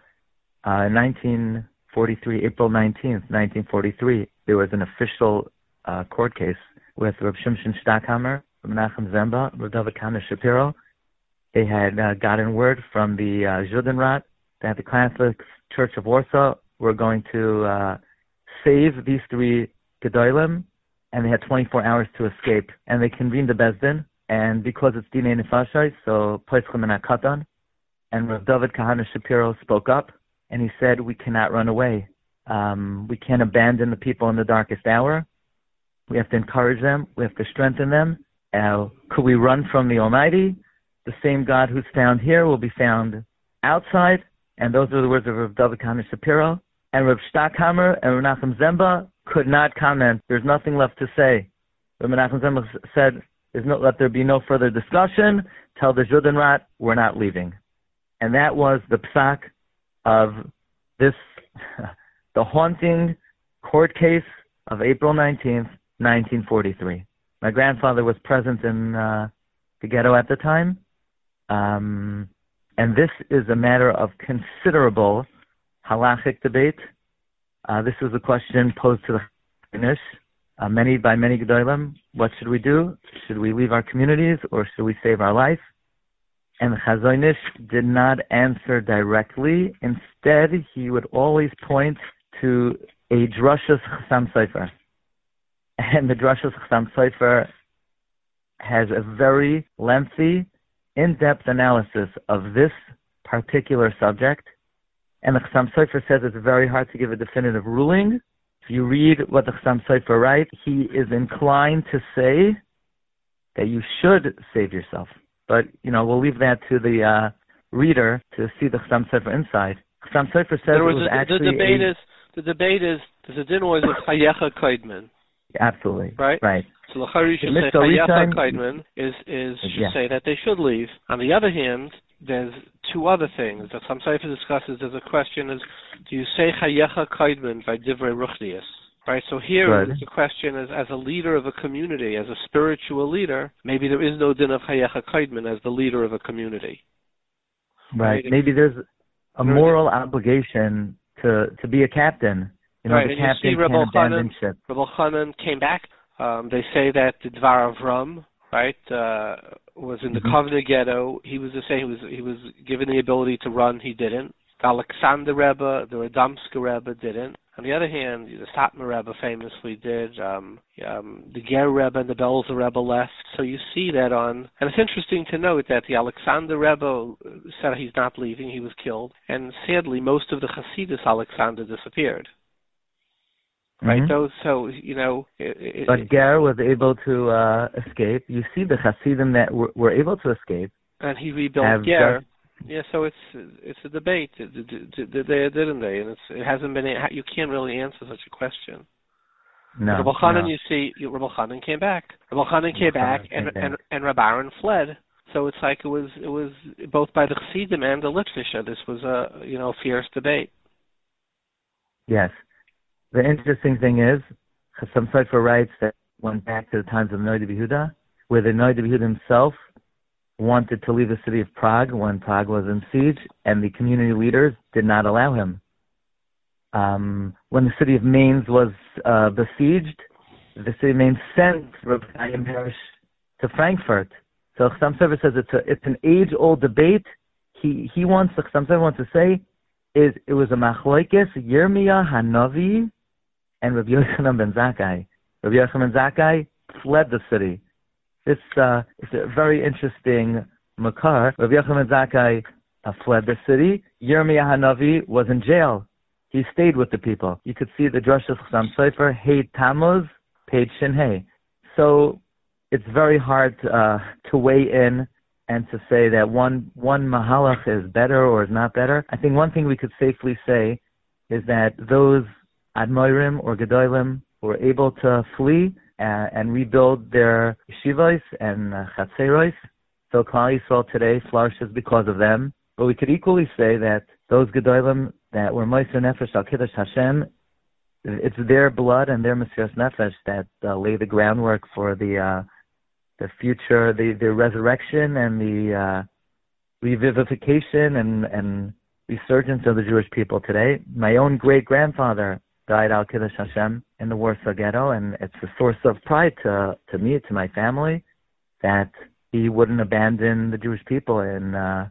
Uh, in 1943, April 19th, 1943, there was an official uh, court case with Reb Shimshon Stackhammer, Menachem Zemba, Reb David Kana Shapiro. They had uh, gotten word from the uh, Judenrat that the Catholic Church of Warsaw were going to uh, save these three Gedolim, and they had 24 hours to escape. And they convened the Bezdin, and because it's Dine Nefashai, so Poitzchem and Akatan, and Rav David Kahana Shapiro spoke up, and he said, we cannot run away. Um, we can't abandon the people in the darkest hour. We have to encourage them. We have to strengthen them. Uh, could we run from the Almighty? The same God who's found here will be found outside. And those are the words of Rav David Kahana Shapiro. And Rav Stackhammer and Rav Nachum Zemba could not comment. There's nothing left to say. Rav Nachum Zemba said, let there be no further discussion. Tell the Judenrat we're not leaving. And that was the psak of this, [LAUGHS] the haunting court case of April 19th, 1943. My grandfather was present in uh, the ghetto at the time. Um, and this is a matter of considerable halachic debate. Uh, this is a question posed to the Chainish, uh, many by many gedolim. What should we do? Should we leave our communities or should we save our life? And Chazon Ish did not answer directly. Instead, he would always point to a drashas Chassam Sofer. And the drashas Chassam Sofer has a very lengthy, in-depth analysis of this particular subject. And the Chassam Sofer says it's very hard to give a definitive ruling. If you read what the Chassam Sofer writes, he is inclined to say that you should save yourself. But you know, we'll leave that to the uh, reader to see the Chassam Sofer inside. Chassam Sofer says it was a, actually the debate a, is the debate is the din was chayecha kaidman. Absolutely. Right. Right. So the Chari should say chayecha kaidman is is should yeah. say that they should leave. On the other hand, there's two other things that some Sefer discusses. There's a question: is do you say chayecha kaidman by divrei ruchnius? Right. So here the question is, as a leader of a community, as a spiritual leader, maybe there is no din of Hayecha Kaidman as the leader of a community. Right. right. Maybe there's a moral obligation to to be a captain. You know, right. the and captain you see Chanan, ship. Rebbe Chanan came back. Um, they say that the Dvar Avram, right, uh, was in the Mhm. Kovna ghetto. He was the same. He was he was given the ability to run. He didn't. The Alexander Rebbe, the Radomska Rebbe didn't. On the other hand, the Satmar Rebbe famously did. Um, um, the Ger Rebbe and the Belzer Rebbe left. So you see that on, and it's interesting to note that the Alexander Rebbe said he's not leaving. He was killed, and sadly, most of the Hasidus Alexander disappeared. Right. Mhm. So, so you know. It, But Ger was able to uh, escape. You see the Hasidim that were, were able to escape. and he rebuilt Ger. just- Yeah, so it's it's a debate. Did, did, did, did they or didn't they? And it's it hasn't been. You can't really answer such a question. No. Rabbi Chanan, no. you see, Rabbi Chanan came back. Rabbi Chanan came Rabbi back, and came and and Rabbi Aaron fled. So it's like it was it was both by the Chassidim and the Litvisha. This was a you know fierce debate. Yes. The interesting thing is, some Sefer writes that went back to the times of Noida Yehuda, where the Noida Yehuda himself wanted to leave the city of Prague when Prague was in siege, and the community leaders did not allow him. Um, when the city of Mainz was uh, besieged, the city of Mainz sent Rabbi Chaim Hirsch to Frankfurt. So Chassam Sofer says it's a, it's an age-old debate. He he wants Chassam Sofer wants to say is it was a machlokes Yirmiyah Hanavi and Rabbi Yochanan ben Zakkai. Rabbi Yochanan ben Zakkai fled the city. This uh, is a very interesting makar. Rabbi Yochanan ben Zakkai uh, fled the city. Yirmiyah Hanavi was in jail. He stayed with the people. You could see the Drush of Chassam Sofer, Hey Tammuz, page Shin Hey. So it's very hard uh, to weigh in and to say that one one mahalach is better or is not better. I think one thing we could safely say is that those admoirim or gedolim were able to flee uh, and rebuild their yeshivos and uh, chatzeros. So Klal Yisrael today flourishes because of them. But we could equally say that those gedolim that were Meiser Nefesh al Kiddush Hashem it's their blood and their Mesiras Nefesh that uh, lay the groundwork for the uh, the future, the the resurrection and the uh, revivification and and resurgence of the Jewish people today. My own great grandfather died al Kiddush Hashem in the Warsaw Ghetto, and it's a source of pride to to me, to my family, that he wouldn't abandon the Jewish people in uh,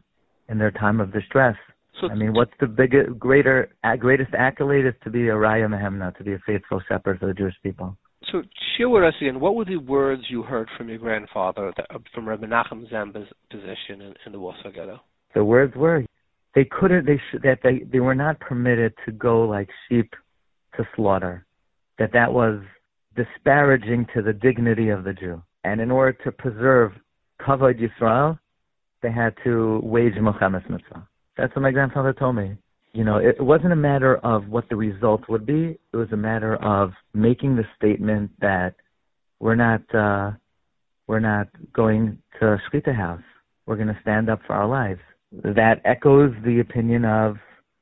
in their time of distress. So I mean, what's the biggest, greater, greatest accolade is to be a Raya Mehemna, to be a faithful shepherd for the Jewish people. So share with us again, what were the words you heard from your grandfather that, from Rabbi Nachum Zemba's position in, in the Warsaw Ghetto? The words were, they couldn't, they sh- that they, they were not permitted to go like sheep to slaughter. That that was disparaging to the dignity of the Jew. And in order to preserve Kavod Yisrael, they had to wage Milchemes Mitzvah. That's what my grandfather told me. You know, it wasn't a matter of what the result would be. It was a matter of making the statement that we're not uh, we're not going to Shkita house. We're going to stand up for our lives. That echoes the opinion of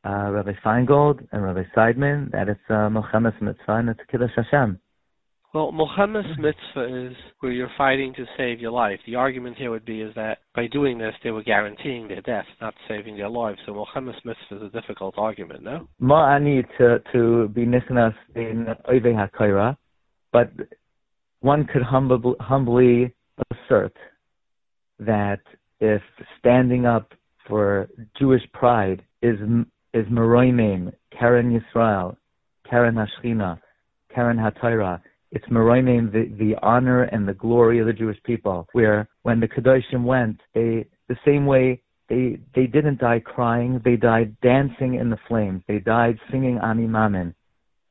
uh, Rabbi Feingold and Rabbi Seidman that it's a uh, Milchemes Mitzvah and it's Kiddush Hashem. Well, Milchemes Mitzvah is where you're fighting to save your life. The argument here would be is that by doing this, they were guaranteeing their death, not saving their lives. So Milchemes Mitzvah is a difficult argument, no? Ma'ani to to be nisnas in Oive HaKaira, but one could humbly, humbly assert that if standing up for Jewish pride is is Meroimim, Karen Yisrael, Karen Hashchina, Karen HaTorah, it's Meroimim, the, the honor and the glory of the Jewish people, where when the Kedoshim went, they, the same way they, they didn't die crying, they died dancing in the flames. They died singing Ani Mamin.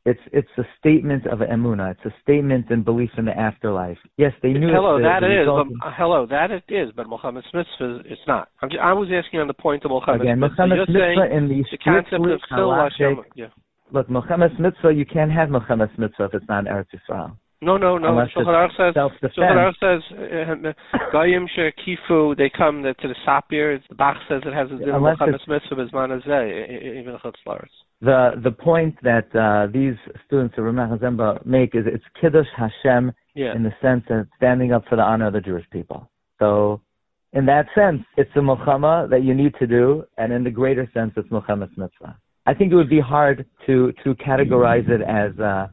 It's it's a statement of emuna. It's a statement in belief in the afterlife. Yes, they knew. Hello, the, that the is. Uh, hello, that it is. But Milchama Mitzvah, it's not. I'm just, I was asking on the point of Milchama Again, Mitzvah. Milchama Mitzvah in the, the concept of Hashem. Yeah. Look, Milchemes mitzvah, you can't have Milchemes mitzvah if it's not Eretz Yisrael. No, no, no. Shulchan says, Shulchan says, uh, Goyim Kifu, they come to the Sapir. The Bach says it has a din Milchemes mitzvah bizman even chutzlaris. The the point that uh, these students of Ramah Hazemba make is it's Kiddush Hashem yeah. in the sense of standing up for the honor of the Jewish people. So, in that sense, it's a Milchama that you need to do, and in the greater sense, it's Milchemes mitzvah. I think it would be hard to to categorize it as uh,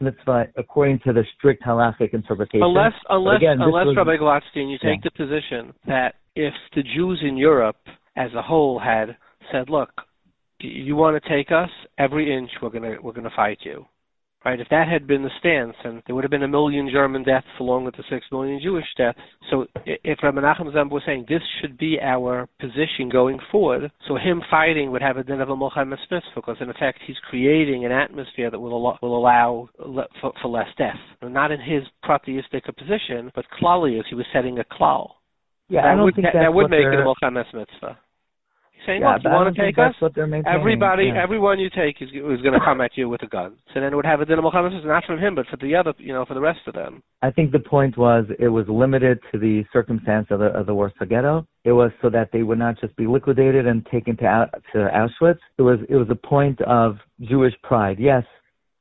mitzvah according to the strict halachic interpretation. Unless, unless, again, unless was, Rabbi Gladstein, you take yeah. the position that if the Jews in Europe as a whole had said, "Look, you want to take us every inch, we're gonna we're gonna fight you," Right? If that had been the stance, and there would have been a million German deaths along with the six million Jewish deaths. So if Rabbi Nachum was saying this should be our position going forward, so him fighting would have a din of a Milchemes Mitzvah, because in effect he's creating an atmosphere that will allow, will allow for, for less death. Not in his pratyistic position, but klali as he was setting a klal. Yeah, that I don't would, think that, that would make it a Milchemes Mitzvah saying, yeah, look, you want to take us? Everybody, yeah. everyone you take is, is going to come at you with a gun. So then it would have a din Milchama not from him, but for the other, you know, for the rest of them. I think the point was it was limited to the circumstance of the, of the Warsaw Ghetto. It was so that they would not just be liquidated and taken to to Auschwitz. It was it was a point of Jewish pride. Yes,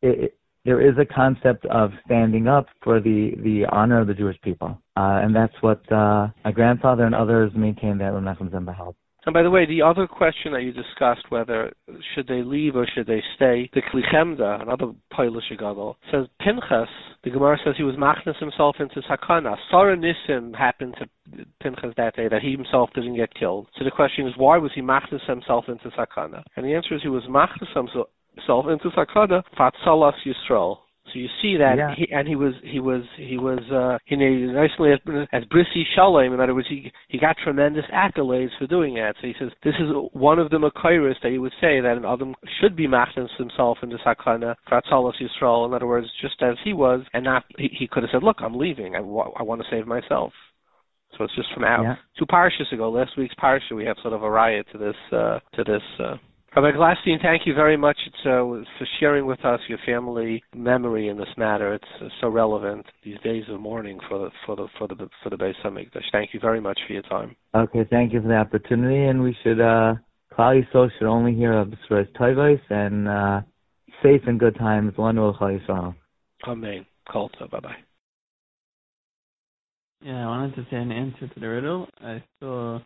it, it, there is a concept of standing up for the the honor of the Jewish people, uh, and that's what uh, my grandfather and others maintained that Menachem Zemba held. And by the way, the other question that you discussed, whether should they leave or should they stay, the Klichemda, another Polish gadol, says Pinchas, the Gemara says he was machnas himself into sakana. Sarah Nisim happened to Pinchas that day, that he himself didn't get killed. So the question is, why was he machnas himself into sakana? And the answer is he was machnas himself into sakana, fatsalas Yisrael, so you see that, yeah. he, and he was he was he was uh, he nicely as, as Brissi Shalom. In other words, he he got tremendous accolades for doing that. So he says this is one of the Makairis that he would say that an Adam should be machnas himself in the Sakana Fratzalas Yisrael. In other words, just as he was, and not he, he could have said, "Look, I'm leaving. I, I want to save myself." So it's just from out yeah. two parshas ago, last week's parsha, we have sort of a riot to this uh, to this. Uh, Rabbi Gladstein, thank you very much uh, for sharing with us your family memory in this matter. It's uh, so relevant these days of mourning for the for the for the for the Beis Hamikdash. Thank you very much for your time. Okay, thank you for the opportunity, and we should uh, Klal Yisrael should only hear of B'suras Tovos and uh, safe and good times. One Lanu Yisrael. Amen. Call to bye bye. Yeah, I wanted to say an answer to the riddle. I saw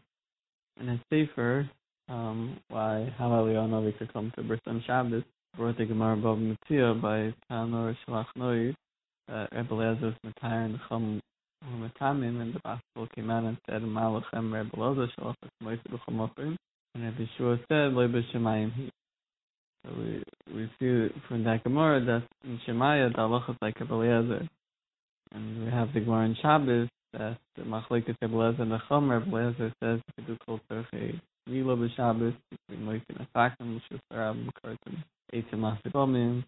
in a sefer um, why how we could come to Bris on Shabbos. Brought the Gemara above Mitzia by Tanor Shalach Noi. Uh, Rebbe Lezer was Matayr and Chum Matamim, and the gospel came out and said, Malachem Rebbe Lezer Shalach Moise B'Chamochim. And Rebbe Shua said, Loi B'Shemayim So we, we see from that Gemara that in Shemaya, the halacha is like Rebbe Lezer. And we have the Gemara in Shabbos that the Machlekes Rebbe Lezer and the Chum Rebbe Lezer says, if you Milo B'Shabbos, between Moise and Asakim, L'Shus Arab, M'Kartim. Eitzim Asikomim,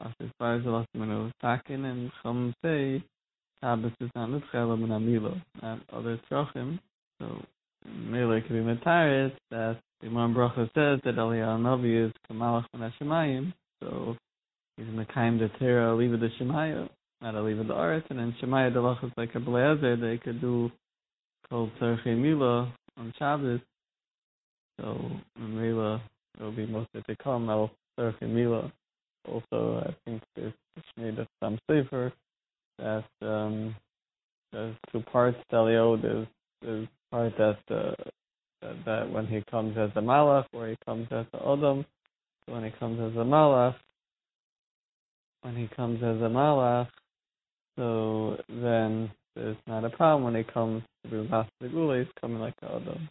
as far as the last minute taken and Chum say Shabbos is not Nitchel Min Amilo, not other Trochim. So Mele could be Mataris that the Imam Bracha says that Aliyah Navi is Kamalach Min Hashemayim. So he's in the kind of Tera Aliva the Shemaya, not Aliva the Aretz, and then Shemaya the Lach is like a Blazer, they could do called Tzarchei Mila on Shabbos. So Mela will be most of the come Tzarech Mila. Also, I think there's made of some safer that um, there's two parts to Elio. There's there's part that, uh, that that when he comes as a malach, or he comes as a odom. So when he comes as a malach, when he comes as a malach, so then there's not a problem when he comes to be last the he's coming like a odom.